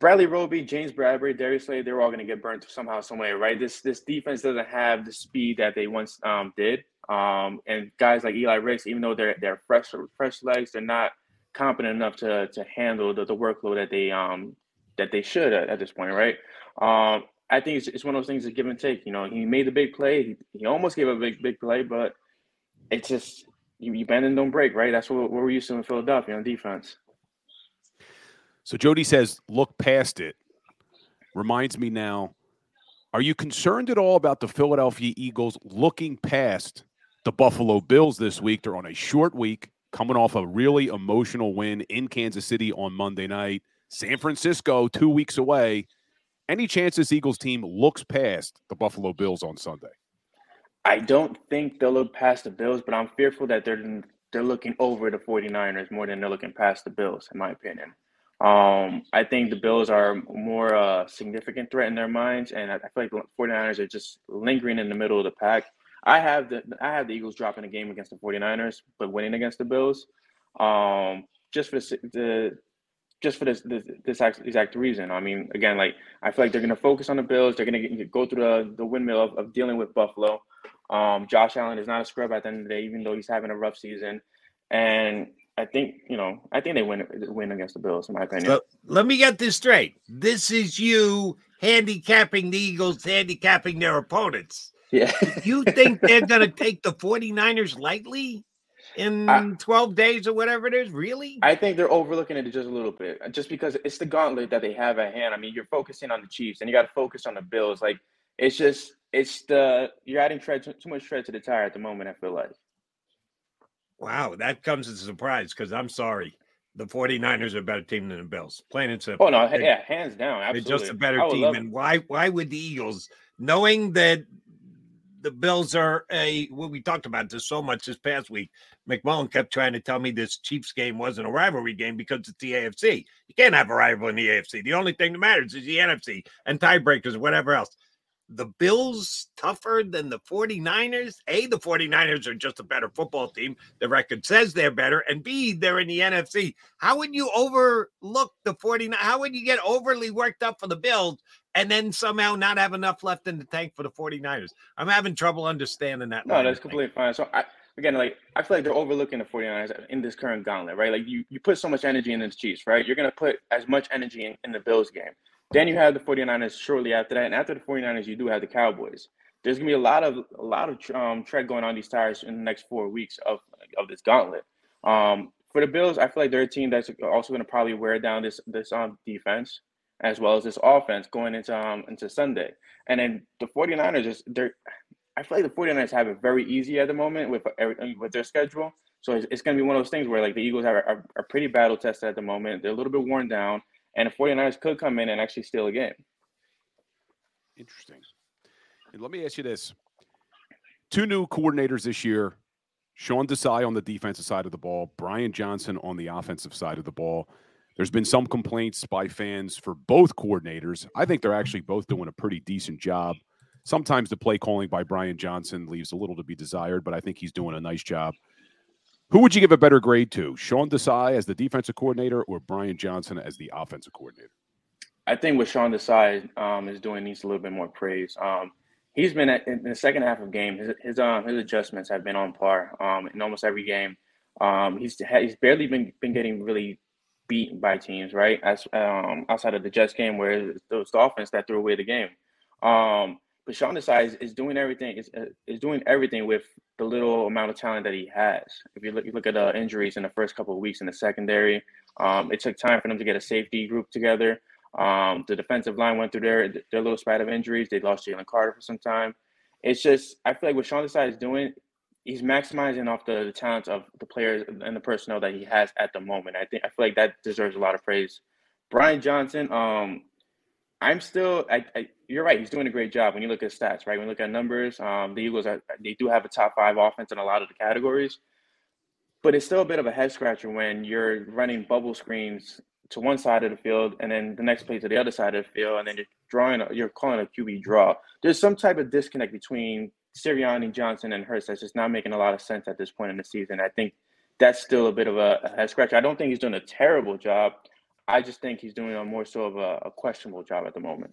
Bradley Roby, James Bradberry, Darius Slay, they're all going to get burnt somehow, some way, right? This this defense doesn't have the speed that they once um, did. Um, and guys like Eli Ricks, even though they're they're fresh fresh legs, they're not competent enough to to handle the, the workload that they um that they should at, at this point, right? Um, I think it's, it's one of those things that give and take. You know, he made the big play. He, he almost gave a big big play, but it's just you, you bend and don't break, right? That's what, what we're used to in Philadelphia on defense. So Jody says, look past it. Reminds me now. Are you concerned at all about the Philadelphia Eagles looking past the Buffalo Bills this week? They're on a short week, coming off a really emotional win in Kansas City on Monday night. San Francisco, two weeks away. Any chance this Eagles team looks past the Buffalo Bills on Sunday? I don't think they'll look past the Bills, but I'm fearful that they're they're looking over the 49ers more than they're looking past the Bills, in my opinion. Um, I think the Bills are more uh, significant threat in their minds, and I, I feel like the 49ers are just lingering in the middle of the pack. I have the I have the Eagles dropping a game against the 49ers, but winning against the Bills. Um, just for the, the just for this, this this exact reason. I mean, again, like I feel like they're going to focus on the Bills. They're going to go through the, the windmill of, of dealing with Buffalo. Um, Josh Allen is not a scrub at the end of the day, even though he's having a rough season. And I think you know, I think they win win against the Bills, in my opinion. So let me get this straight. This is you handicapping the Eagles, handicapping their opponents. Yeah. you think they're going to take the 49ers lightly? In I, 12 days or whatever it is? Really? I think they're overlooking it just a little bit, uh, just because it's the gauntlet that they have at hand. I mean, you're focusing on the Chiefs and you got to focus on the Bills. Like, it's just, it's the, you're adding tread, too much tread to the tire at the moment, I feel like. Wow, that comes as a surprise because I'm sorry. The 49ers are a better team than the Bills. Plain and simple. Oh, no. They're, yeah, hands down. Absolutely. They're just a better team. And why, why would the Eagles, knowing that the Bills are a well, we talked about this so much this past week. McMullen kept trying to tell me this Chiefs game wasn't a rivalry game because it's the AFC. You can't have a rival in the AFC. The only thing that matters is the NFC and tiebreakers, whatever else the Bills tougher than the 49ers? A, the 49ers are just a better football team. The record says they're better. And B, they're in the NFC. How would you overlook the 49? How would you get overly worked up for the Bills and then somehow not have enough left in the tank for the 49ers? I'm having trouble understanding that. No, that's completely fine. So I again, like I feel like they're overlooking the 49ers in this current gauntlet, right? Like you, you put so much energy in the Chiefs, right? You're gonna put as much energy in, in the Bills game. Then you have the 49ers shortly after that. And after the 49ers, you do have the Cowboys. There's gonna be a lot of a lot of um, tread going on these tires in the next four weeks of of this gauntlet. Um, for the Bills, I feel like they're a team that's also gonna probably wear down this this um, defense as well as this offense going into um into Sunday. And then the 49ers just they're I feel like the 49ers have it very easy at the moment with with their schedule. So it's, it's going to be one of those things where like the Eagles are, are, are pretty battle tested at the moment. They're a little bit worn down and the 49ers could come in and actually steal a game. Interesting. And let me ask you this. Two new coordinators this year, Sean Desai on the defensive side of the ball, Brian Johnson on the offensive side of the ball. There's been some complaints by fans for both coordinators. I think they're actually both doing a pretty decent job. Sometimes the play calling by Brian Johnson leaves a little to be desired, but I think he's doing a nice job. Who would you give a better grade to, Sean Desai as the defensive coordinator or Brian Johnson as the offensive coordinator? I think what Sean Desai um, is doing needs a little bit more praise. Um, he's been at, in the second half of game. His his, um, his adjustments have been on par um, in almost every game. Um, he's he's barely been been getting really beaten by teams, right? As um, outside of the Jets game, where it was the offense that threw away the game. Um, but Sean Desai is, is doing everything is, uh, is doing everything with the little amount of talent that he has. If you look, you look at uh, injuries in the first couple of weeks in the secondary, um, it took time for them to get a safety group together. Um, the defensive line went through their their little spat of injuries. They lost Jalen Carter for some time. It's just I feel like what Sean Desai is doing, he's maximizing off the, the talents of the players and the personnel that he has at the moment. I think I feel like that deserves a lot of praise. Brian Johnson, um, I'm still. I, I, you're right. He's doing a great job when you look at stats. Right, when you look at numbers, um, the Eagles are they do have a top five offense in a lot of the categories, but it's still a bit of a head scratcher when you're running bubble screens to one side of the field and then the next play to the other side of the field, and then you're drawing. A, you're calling a QB draw. There's some type of disconnect between Sirianni, Johnson, and Hurts that's just not making a lot of sense at this point in the season. I think that's still a bit of a, a head scratcher. I don't think he's doing a terrible job. I just think he's doing a more so of a, a questionable job at the moment.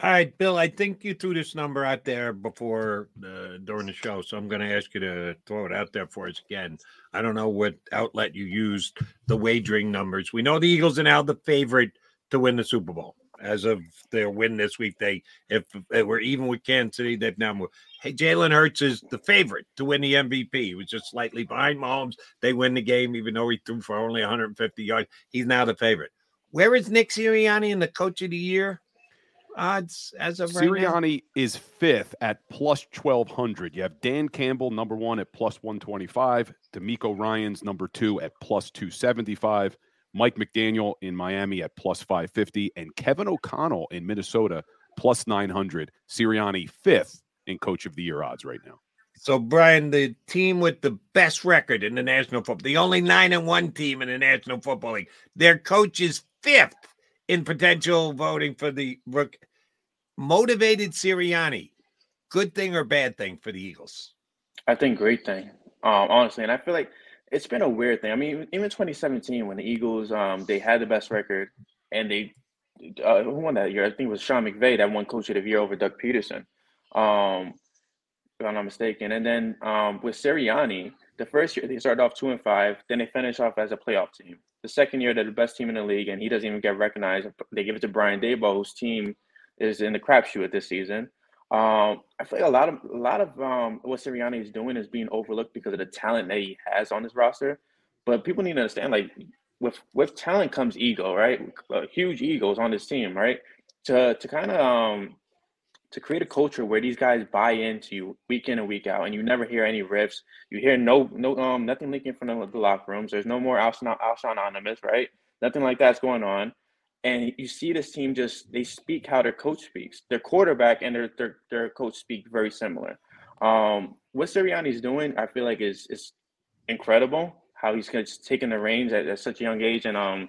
All right, Bill. I think you threw this number out there before uh, during the show, so I'm going to ask you to throw it out there for us again. I don't know what outlet you used the wagering numbers. We know the Eagles are now the favorite to win the Super Bowl as of their win this week. They, if they were even with Kansas City, they've now moved. Hey, Jalen Hurts is the favorite to win the MVP. He was just slightly behind Mahomes. They win the game, even though he threw for only 150 yards. He's now the favorite. Where is Nick Sirianni in the Coach of the Year odds as of right Sirianni is fifth at plus 1200. You have Dan Campbell, number one, at plus 125. DeMeco Ryans, number two, at plus 275. Mike McDaniel in Miami at plus 550. And Kevin O'Connell in Minnesota, plus 900. Sirianni, fifth in Coach of the Year odds right now. So, Bryan, the team with the best record in the National Football, the only nine and one team in the National Football League, their coach is fifth in potential voting for the motivated Sirianni. Good thing or bad thing for the Eagles? I think great thing, um, honestly, and I feel like it's been a weird thing. I mean, even 2017 when the Eagles um, they had the best record and they uh, who won that year? I think it was Sean McVay that won Coach of the Year over Doug Pederson, um, if I'm not mistaken. And then um, with Sirianni, the first year they started off two and five, then they finished off as a playoff team. The second year they're the best team in the league, and he doesn't even get recognized. They give it to Brian Daboll, whose team is in the crapshoot this season. Um, I feel like a lot of a lot of um, what Sirianni is doing is being overlooked because of the talent that he has on his roster. But people need to understand, like with with talent comes ego, right? Huge egos on this team, right? To to kind of um, to create a culture where these guys buy into you week in and week out, and you never hear any riffs. You hear no no um nothing leaking from the, the locker rooms. There's no more Alshon anonymous, right? Nothing like that's going on. And you see this team just they speak how their coach speaks. Their quarterback and their their, their coach speak very similar. Um, what Sirianni's doing, I feel like is is incredible. How he's taking the reins at, at such a young age, and um,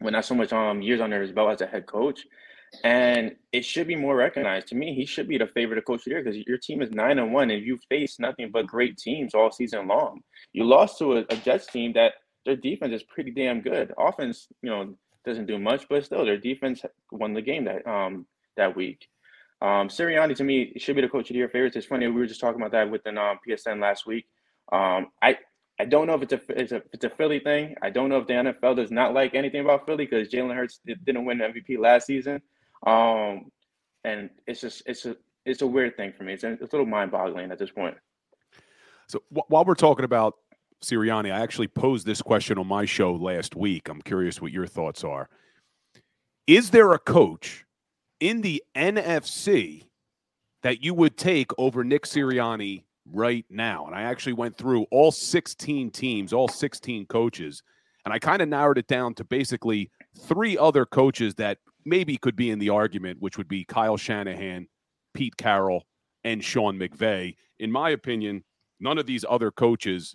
with not so much um years under his belt as a head coach, and it should be more recognized. To me, he should be the favorite coach of the year because your team is nine and one, and you face nothing but great teams all season long. You lost to a, a Jets team that their defense is pretty damn good. Offense, you know, doesn't do much, but still, their defense won the game that um that week. Um, Sirianni to me should be the coach of the year favorites. It's funny we were just talking about that within um, PSN last week. Um, I I don't know if it's a it's a it's a Philly thing. I don't know if the NFL does not like anything about Philly because Jalen Hurts didn't win MVP last season. Um, and it's just it's a it's a weird thing for me. It's a, it's a little mind boggling at this point. So w- while we're talking about Sirianni, I actually posed this question on my show last week. I'm curious what your thoughts are. Is there a coach in the NFC that you would take over Nick Sirianni right now? And I actually went through all 16 teams, all 16 coaches, and I kind of narrowed it down to basically three other coaches that maybe could be in the argument, which would be Kyle Shanahan, Pete Carroll, and Sean McVay. In my opinion, none of these other coaches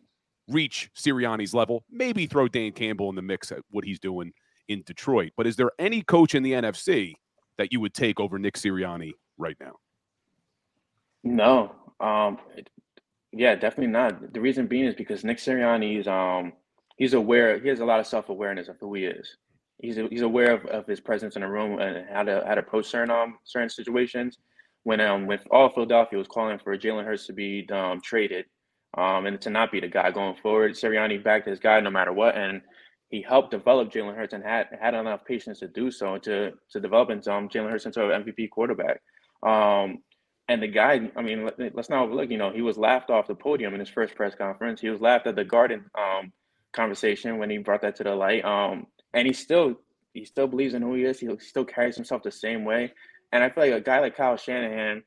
reach Sirianni's level. Maybe throw Dan Campbell in the mix at what he's doing in Detroit. But is there any coach in the NFC that you would take over Nick Sirianni right now? No. Um, yeah, definitely not. The reason being is because Nick Sirianni is um he's aware he has a lot of self awareness of who he is. He's he's aware of, of his presence in a room and how to how to approach certain um certain situations. When um when all Philadelphia was calling for Jalen Hurts to be um traded, um and to not be the guy going forward, Sirianni backed his guy no matter what, and he helped develop Jalen Hurts and had had enough patience to do so to to develop into um, Jalen Hurts into an MVP quarterback. Um, and the guy, I mean, let, us not overlook. You know, he was laughed off the podium in his first press conference. He was laughed at the Garden um, conversation when he brought that to the light. Um, and he still he still believes in who he is. He still carries himself the same way. And I feel like a guy like Kyle Shanahan,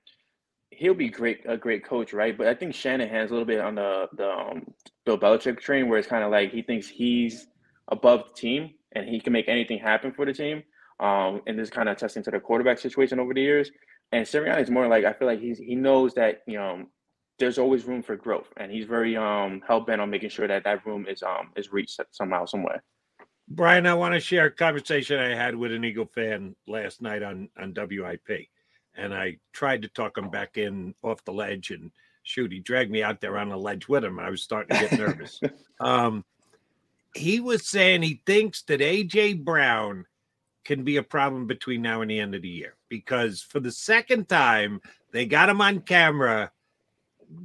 he'll be great a great coach, right? But I think Shanahan's a little bit on the the um, Bill Belichick train, where it's kind of like he thinks he's above the team and he can make anything happen for the team. Um, and this kind of testing to the quarterback situation over the years. And Sirianni is more like I feel like he's he knows that you know there's always room for growth, and he's very um hell bent on making sure that that room is um is reached somehow, somewhere. Bryan, I want to share a conversation I had with an Eagle fan last night on on WIP, and I tried to talk him back in off the ledge, and shoot, he dragged me out there on the ledge with him. I was starting to get nervous. um, he was saying he thinks that AJ Brown can be a problem between now and the end of the year because for the second time they got him on camera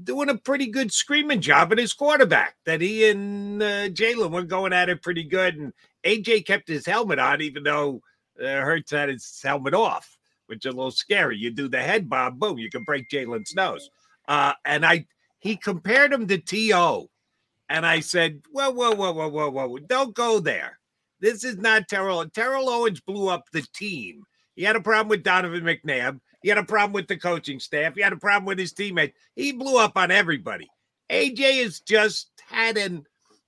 doing a pretty good screaming job at his quarterback that he and uh, Jalen were going at it pretty good and AJ kept his helmet on even though uh, Hurts had his helmet off which is a little scary you do the head bob boom you can break Jalen's nose uh, and I he compared him to T.O. And I said, whoa, whoa, whoa, whoa, whoa, whoa, don't go there. This is not Terrell. Terrell Owens blew up the team. He had a problem with Donovan McNabb. He had a problem with the coaching staff. He had a problem with his teammates. He blew up on everybody. AJ has just had an,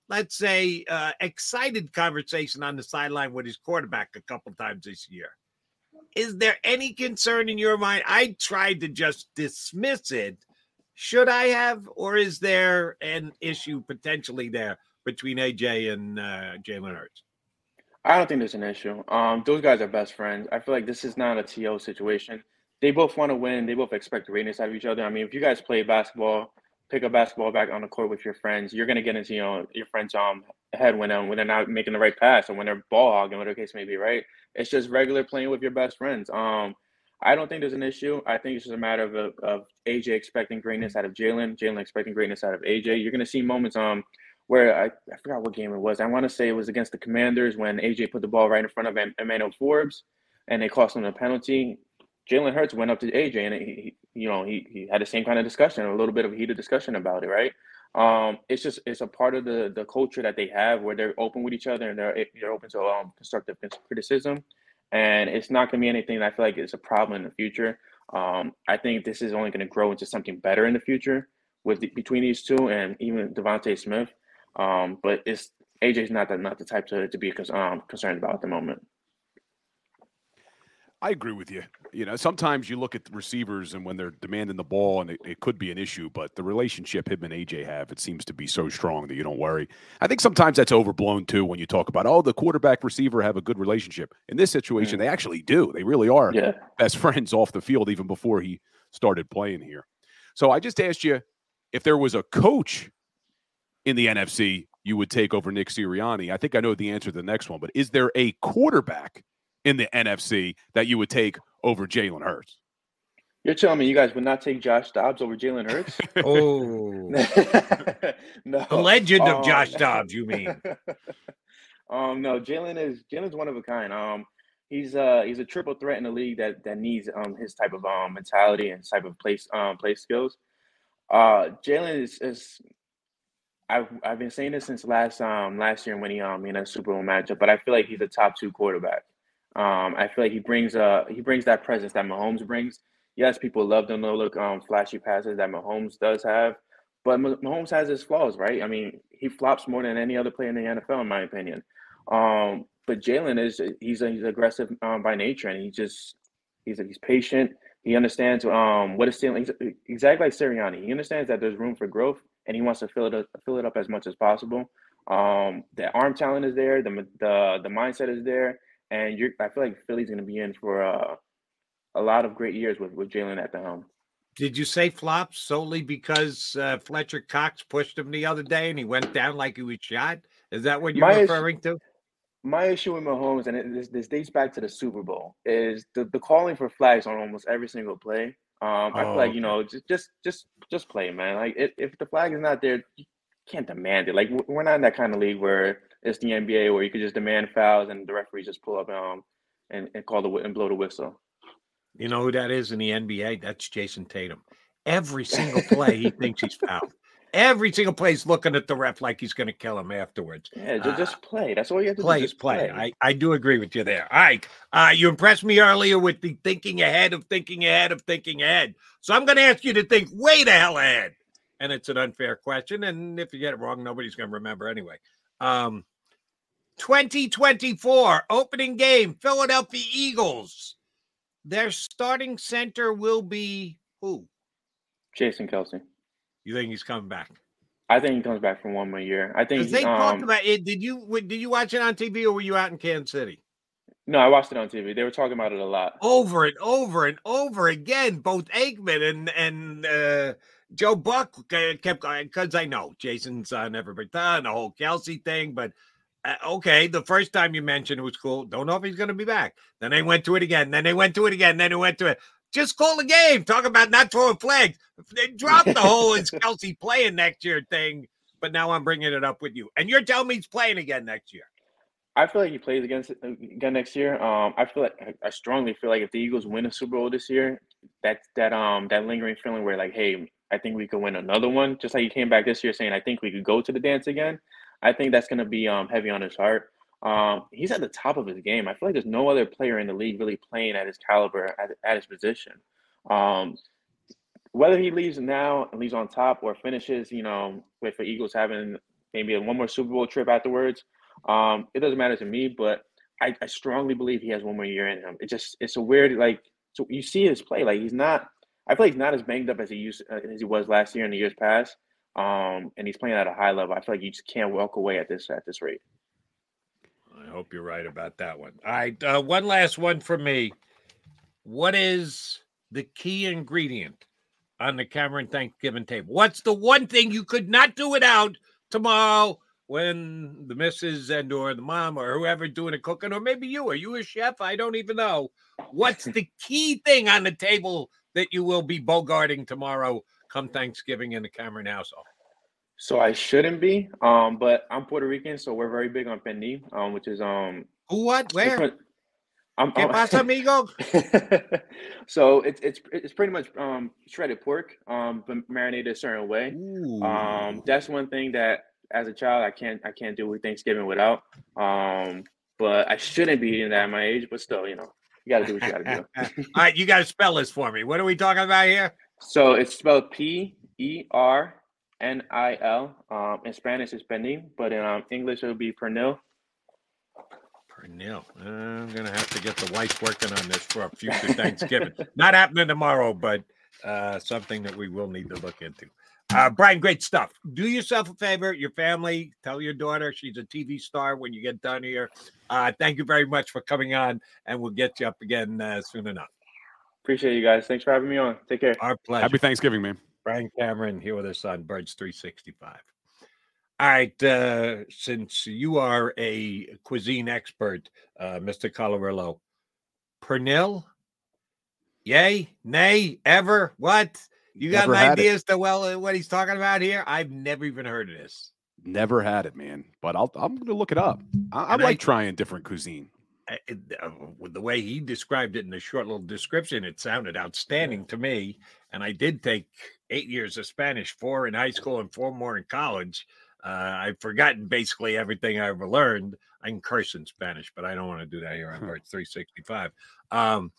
let's say, uh, excited conversation on the sideline with his quarterback a couple times this year. Is there any concern in your mind? I tried to just dismiss it should I have, or is there an issue potentially there between AJ and uh, Jalen Hurts? I don't think there's an issue. Um, those guys are best friends. I feel like this is not a TO situation. They both want to win. They both expect greatness out of each other. I mean, if you guys play basketball, pick a basketball back on the court with your friends, you're gonna get into you know your friends' um head when um, when they're not making the right pass or when they're ball hogging, whatever case may be. Right? It's just regular playing with your best friends. Um, I don't think there's an issue. I think it's just a matter of, of, AJ expecting greatness out of Jalen, Jalen expecting greatness out of AJ. You're going to see moments um where I, I forgot what game it was. I want to say it was against the Commanders when AJ put the ball right in front of Emmanuel Forbes and they cost him a penalty. Jalen Hurts went up to AJ and he, you know, he, he had the same kind of discussion, a little bit of heated discussion about it, right? Um, it's just it's a part of the the culture that they have where they're open with each other and they're they're open to um, constructive criticism and it's not to be anything that I feel like is a problem in the future. Um, I think this is only to grow into something better in the future with the, between these two and even DeVonta Smith. Um, but it's AJ's not the not the type to to be um, concerned about at the moment. I agree with you. You know, sometimes you look at the receivers and when they're demanding the ball, and it, it, could be an issue, but the relationship him and AJ have, it seems to be so strong that you don't worry. I think sometimes that's overblown too when you talk about, oh, the quarterback receiver have a good relationship. In this situation, mm. they actually do. They really are yeah. best friends off the field even before he started playing here. So I just asked you if there was a coach in the NFC you would take over Nick Sirianni. I think I know the answer to the next one, but is there a quarterback in the NFC that you would take over Jalen Hurts? You're telling me you guys would not take Josh Dobbs over Jalen Hurts? oh, no. The legend of um, Josh Dobbs, you mean? um, no, Jalen is Jalen's one of a kind. Um, he's uh he's a triple threat in the league that that needs um his type of um mentality and type of place um play skills. Uh, Jalen is, is I've I've been saying this since last um last year when he um in a Super Bowl matchup, but I feel like he's a top two quarterback. Um, I feel like he brings uh he brings that presence that Mahomes brings. Yes, people love the no look um flashy passes that Mahomes does have, but Mahomes has his flaws, right? I mean, he flops more than any other player in the NFL, in my opinion. Um, but Jalen is he's he's aggressive um, by nature, and he just he's he's patient. He understands um what is ceiling exactly like Sirianni. He understands that there's room for growth, and he wants to fill it up, fill it up as much as possible. Um, the arm talent is there, the the the mindset is there, and you're, I feel like Philly's going to be in for uh, a lot of great years with with Jalen at the helm. Did you say flops solely because uh, Fletcher Cox pushed him the other day and he went down like he was shot? Is that what you're my referring issue, to? My issue with Mahomes, and it, this, this dates back to the Super Bowl, is the, the calling for flags on almost every single play. Um, I oh, feel like you know, just just just just play, man. Like if, if the flag is not there, you can't demand it. Like we're not in that kind of league where it's the NBA where you could just demand fouls and the referee just pull up um and, and call the and blow the whistle. You know who that is in the NBA? That's Jayson Tatum. Every single play he thinks he's fouled. Every single play he's looking at the ref like he's going to kill him afterwards. Yeah, just, uh, just play. That's all you have to play, do. Just play. play. I, I do agree with you there. All right. Uh, you impressed me earlier with the thinking ahead of thinking ahead of thinking ahead. So I'm going to ask you to think way the hell ahead. And it's an unfair question. And if you get it wrong, nobody's going to remember anyway. Um, 2024 opening game, Philadelphia Eagles. Their starting center will be who? Jason Kelce. You think he's coming back? I think he comes back for one more year. I think they um, talked about it. Did you did you watch it on TV or were you out in Kansas City? No, I watched it on TV. They were talking about it a lot, over and over and over again. Both Aikman and and uh, Joe Buck kept going because I know Jason's uh, never been done the whole Kelce thing, but uh, okay, the first time you mentioned it was cool. Don't know if he's going to be back. Then they went to it again. Then they went to it again. Then they went to it. Just call the game. Talk about not throwing flags. They dropped the whole is Kelce playing next year thing. But now I'm bringing it up with you, and you're telling me he's playing again next year. I feel like he plays against again next year. Um, I feel like I strongly feel like if the Eagles win a Super Bowl this year, that that um that lingering feeling where like, hey, I think we could win another one. Just like he came back this year saying, I think we could go to the dance again. I think that's going to be um, heavy on his heart. Um, he's at the top of his game. I feel like there's no other player in the league really playing at his caliber at, at his position. Um, whether he leaves now and leaves on top or finishes, you know, with the Eagles having maybe one more Super Bowl trip afterwards, um, it doesn't matter to me. But I, I, strongly believe he has one more year in him. It just it's a weird like so you see his play like he's not. I feel like he's not as banged up as he used uh, as he was last year and the years past um, and he's playing at a high level. I feel like you just can't walk away at this at this rate. I hope you're right about that one. All right, uh, one last one for me. What is the key ingredient on the Cameron Thanksgiving table? What's the one thing you could not do without tomorrow when the missus and or the mom or whoever doing the cooking, or maybe you, are you a chef? I don't even know. What's the key thing on the table that you will be bogarting tomorrow come Thanksgiving in the Cameron household? So I shouldn't be, um, but I'm Puerto Rican, so we're very big on pernil, um, which is um. Who? What? Where? I'm, ¿Qué pasa, amigo? so it's it's it's pretty much um shredded pork, um, but marinated a certain way. Ooh. Um, that's one thing that as a child I can't I can't do with Thanksgiving without. Um, but I shouldn't be eating that at my age, but still, you know, you got to do what you got to do. All right, you got to spell this for me. What are we talking about here? So it's spelled P E R N I L. Um, in Spanish, it's pernil, but in um, English, it would be pernil. Pernil. Uh, I'm going to have to get the wife working on this for a future Thanksgiving. Not happening tomorrow, but uh, something that we will need to look into. Uh, Bryan, great stuff. Do yourself a favor, your family, tell your daughter she's a TV star when you get done here. Uh, thank you very much for coming on, and we'll get you up again uh, soon enough. Appreciate you guys. Thanks for having me on. Take care. Our pleasure. Happy Thanksgiving, man. Bryan Cameron here with us on Birds 365. All right, uh, since you are a cuisine expert, uh, Mr. Colarulo, pernil, yay, nay, ever, what? You got Never an idea as to well what he's talking about here? I've never even heard of this. Never had it, man. But I'll, I'm going to look it up. I, I And I- like trying different cuisine. I- it- uh, with the way he described it in the short little description, it sounded outstanding to me. And I did take eight years of Spanish, four in high school and four more in college. Uh, I've forgotten basically everything I ever learned. I can curse in Spanish, but I don't want to do that here on Bird 365. Um,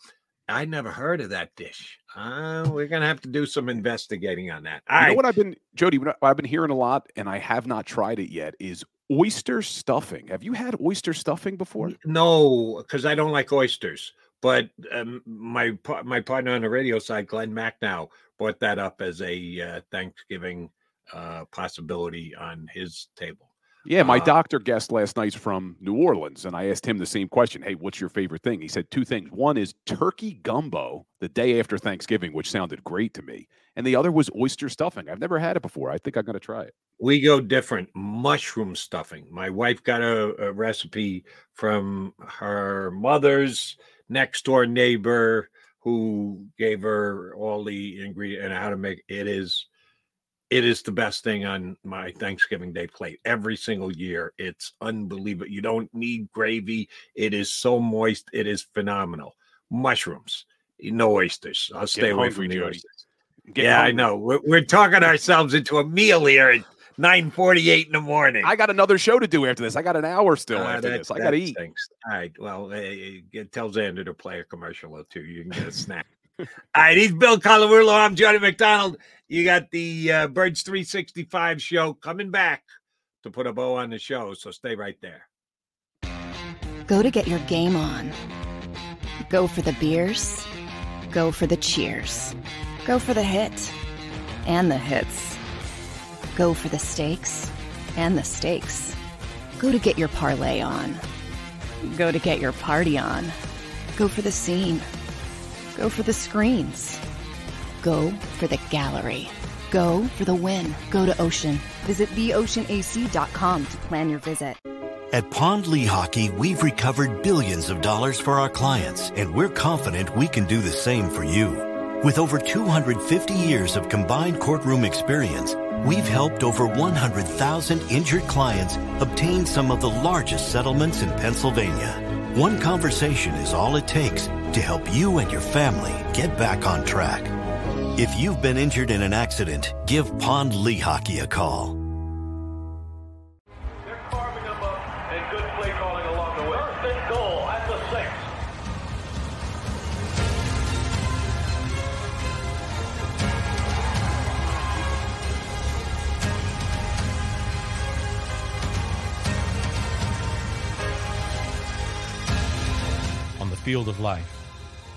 I never heard of that dish. Uh, we're gonna have to do some investigating on that. All you know what I've been, Jody, what I've been hearing a lot, and I have not tried it yet, is oyster stuffing. Have you had oyster stuffing before? No, because I don't like oysters. But um, my my partner on the radio side, Glenn Macnow, brought that up as a uh, Thanksgiving uh, possibility on his table. Yeah, my Uh, doctor guest last night's from New Orleans, and I asked him the same question. Hey, what's your favorite thing? He said two things. One is turkey gumbo the day after Thanksgiving, which sounded great to me, and the other was oyster stuffing. I've never had it before. I think I'm going to try it. We go different. Mushroom stuffing. My wife got a, a recipe from her mother's next door neighbor who gave her all the ingredient and how to make it is it is the best thing on my Thanksgiving Day plate every single year. It's unbelievable. You don't need gravy. It is so moist. It is phenomenal. Mushrooms, no oysters. I'll stay away hungry, from the Jody. oysters. Getting yeah, I know. We're, we're talking ourselves into a meal here at 9:48 in the morning. I got another show to do after this. I got an hour still Ah, after that- this. I got to eat. stinks. All right. Well, uh, uh, tell Xander to play a commercial or two. You can get a snack. All right. He's Bill Colarulo. I'm Johnny McDonald. You got the uh, Birds 365 show coming back to put a bow on the show. So stay right there. Go to get your game on. Go for the beers. Go for the cheers. Go for the hit and the hits. Go for the stakes and the stakes. Go to get your parlay on. Go to get your party on. Go for the scene. Go for the screens. Go for the gallery. Go for the win. Go to Ocean. Visit theoceanac.com to plan your visit. At Pond Lehocky, we've recovered billions of dollars for our clients, and we're confident we can do the same for you. With over 250 years of combined courtroom experience, we've helped over 100,000 injured clients obtain some of the largest settlements in Pennsylvania. One conversation is all it takes to help you and your family get back on track. If you've been injured in an accident, give Pond Lehocky a call. And good play calling along the way. First and goal at the six. On the field of life,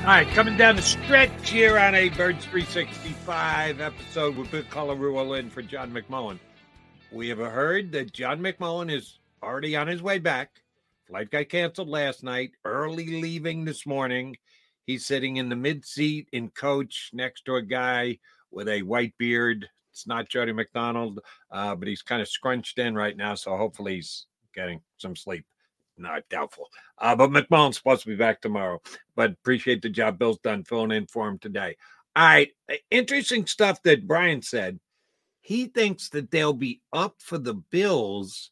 All right, coming down the stretch here on a Birds 365 episode with Bill Colarulo in for John McMullen. We have heard that John McMullen is already on his way back. Flight got canceled last night, early leaving this morning. He's sitting in the mid seat in coach next to a guy with a white beard. It's not Jody McDonald, uh, but he's kind of scrunched in right now, so hopefully he's getting some sleep. Not doubtful. Uh, but McMullen's supposed to be back tomorrow. But appreciate the job Bill's done filling in for him today. All right. uh, Interesting stuff that Bryan said. He thinks that they'll be up for the Bills,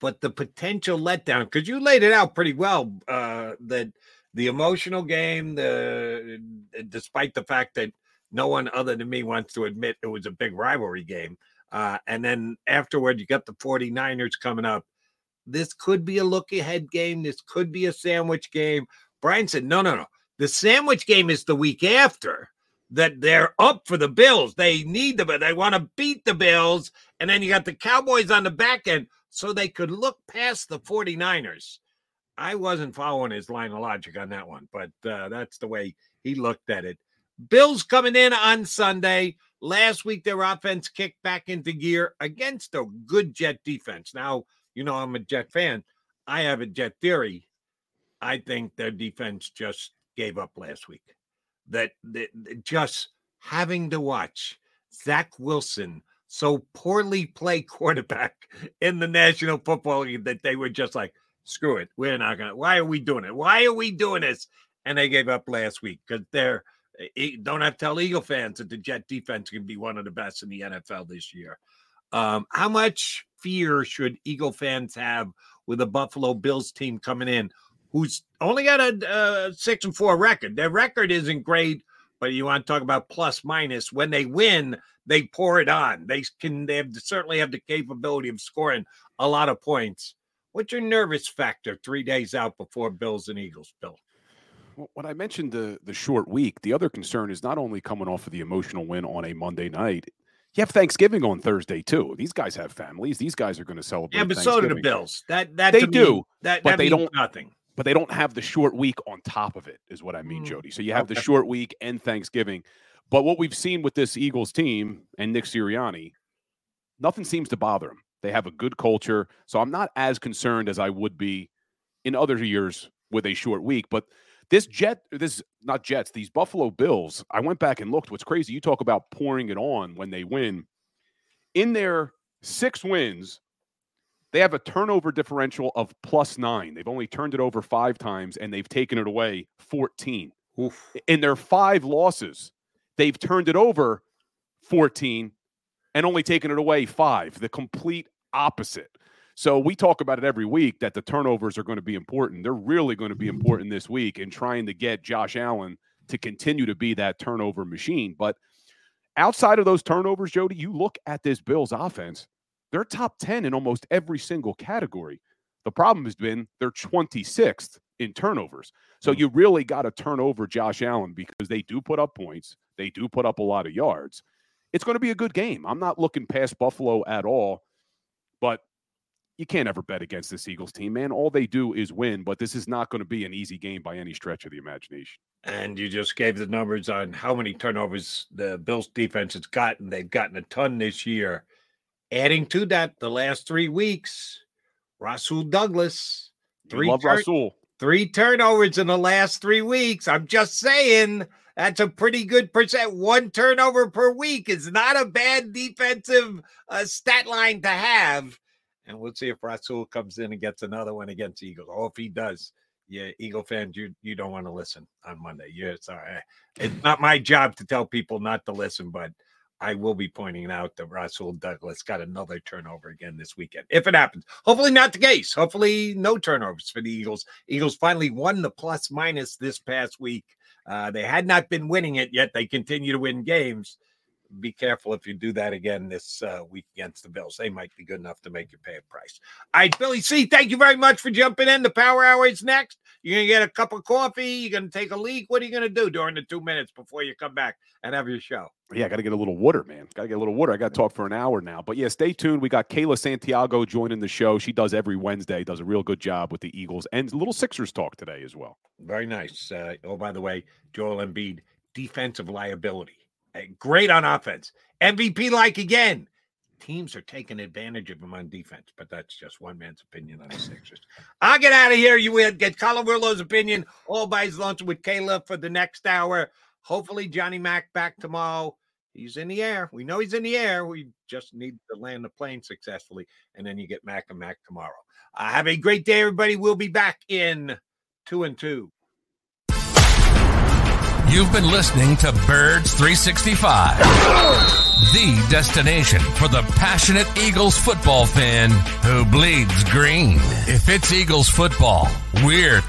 but the potential letdown, because you laid it out pretty well, uh, that the emotional game, the despite the fact that no one other than me wants to admit it was a big rivalry game. Uh, and then afterward, you got the 49ers coming up this could be a look ahead game. This could be a sandwich game. Bryan said, no, no, no. The sandwich game is the week after that they're up for the Bills. They need them, but they want to beat the Bills. And then you got the Cowboys on the back end so they could look past the 49ers. I wasn't following his line of logic on that one, but uh, that's the way he looked at it. Bills coming in on Sunday. Last week, their offense kicked back into gear against a good Jet defense. Now, you know, I'm a Jet fan. I have a Jet theory. I think their defense just gave up last week. That, that that just having to watch Zach Wilson so poorly play quarterback in the National Football League that they were just like, screw it. We're not going to. Why are we doing it? Why are we doing this? And they gave up last week because they're, eh, don't have to tell Eagle fans that the Jet defense can be one of the best in the NFL this year. Um, how much fear should Eagle fans have with a Buffalo Bills team coming in who's only got a uh, six and four record? Their record isn't great, but you want to talk about plus minus. When they win, they pour it on. They can. They have certainly have the capability of scoring a lot of points. What's your nervous factor three days out before Bills and Eagles, Bill? When I mentioned the the short week, the other concern is not only coming off of the emotional win on a Monday night. You have Thanksgiving on Thursday too. These guys have families. These guys are going to celebrate. Yeah, but so do the Bills. That that they me, do, that but that they don't nothing. But they don't have the short week on top of it, is what I mean, Mm, Jody. So you have the short week and Thanksgiving. But what we've seen with this Eagles team and Nick Sirianni, nothing seems to bother them. They have a good culture. So I'm not as concerned as I would be in other years with a short week. But this Jet, this not Jets, these Buffalo Bills, I went back and looked. What's crazy, you talk about pouring it on when they win. In their six wins, they have a turnover differential of plus nine. They've only turned it over five times and they've taken it away 14. In their five losses, they've turned it over 14 and only taken it away five, the complete opposite. So we talk about it every week that the turnovers are going to be important. They're really going to be mm-hmm. important this week in trying to get Josh Allen to continue to be that turnover machine. But outside of those turnovers, Jody, you look at this Bills offense, they're top 10 in almost every single category. The problem has been they're 26th in turnovers. So mm. you really got to turn over Josh Allen because they do put up points, they do put up a lot of yards. It's going to be a good game. I'm not looking past Buffalo at all, but you can't ever bet against this Eagles team, man. All they do is win, but this is not going to be an easy game by any stretch of the imagination. And you just gave the numbers on how many turnovers the Bills defense has gotten. They've gotten a ton this year. Adding to that, the last three weeks, Rasul Douglas, We love Rasul. three turnovers in the last three weeks. I'm just saying that's a pretty good percent. One turnover per week is not a bad defensive uh, stat line to have. And we'll see if Rasul comes in and gets another one against Eagles. Oh, if he does, yeah, Eagle fans, you you don't want to listen on Monday. Yeah, it's all right. It's not my job to tell people not to listen, but I will be pointing out that Rasul Douglas got another turnover again this weekend, if it happens. Hopefully, not the case. Hopefully, no turnovers for the Eagles. Eagles finally won the plus minus this past week. Uh, they had not been winning it yet. They continue to win games. Be careful if you do that again this uh, week against the Bills. They might be good enough to make you pay a price. All right, Billy C., thank you very much for jumping in. The Power Hour is next. You're going to get a cup of coffee. You're going to take a leak. What are you going to do during the two minutes before you come back and have your show? Yeah, I got to get a little water, man. Got to get a little water. I got to talk for an hour now. But yeah, stay tuned. We got Kayla Santiago joining the show. She does every Wednesday, does a real good job with the Eagles and a little Sixers talk today as well. Very nice. Uh, oh, by the way, Joel Embiid, defensive liability. Uh, Great on offense. MVP like again. Teams are taking advantage of him on defense, but that's just one man's opinion on the Sixers. I'll get out of here. You will get Colarulo's opinion all by his lunch with Kayla for the next hour. Hopefully, Johnny Mack back tomorrow. He's in the air. We know he's in the air. We just need to land the plane successfully, and then you get Mac and Mac tomorrow. Uh, have a great day, everybody. We'll be back in two and two. You've been listening to Birds 365, the destination for the passionate Eagles football fan who bleeds green. If it's Eagles football, we're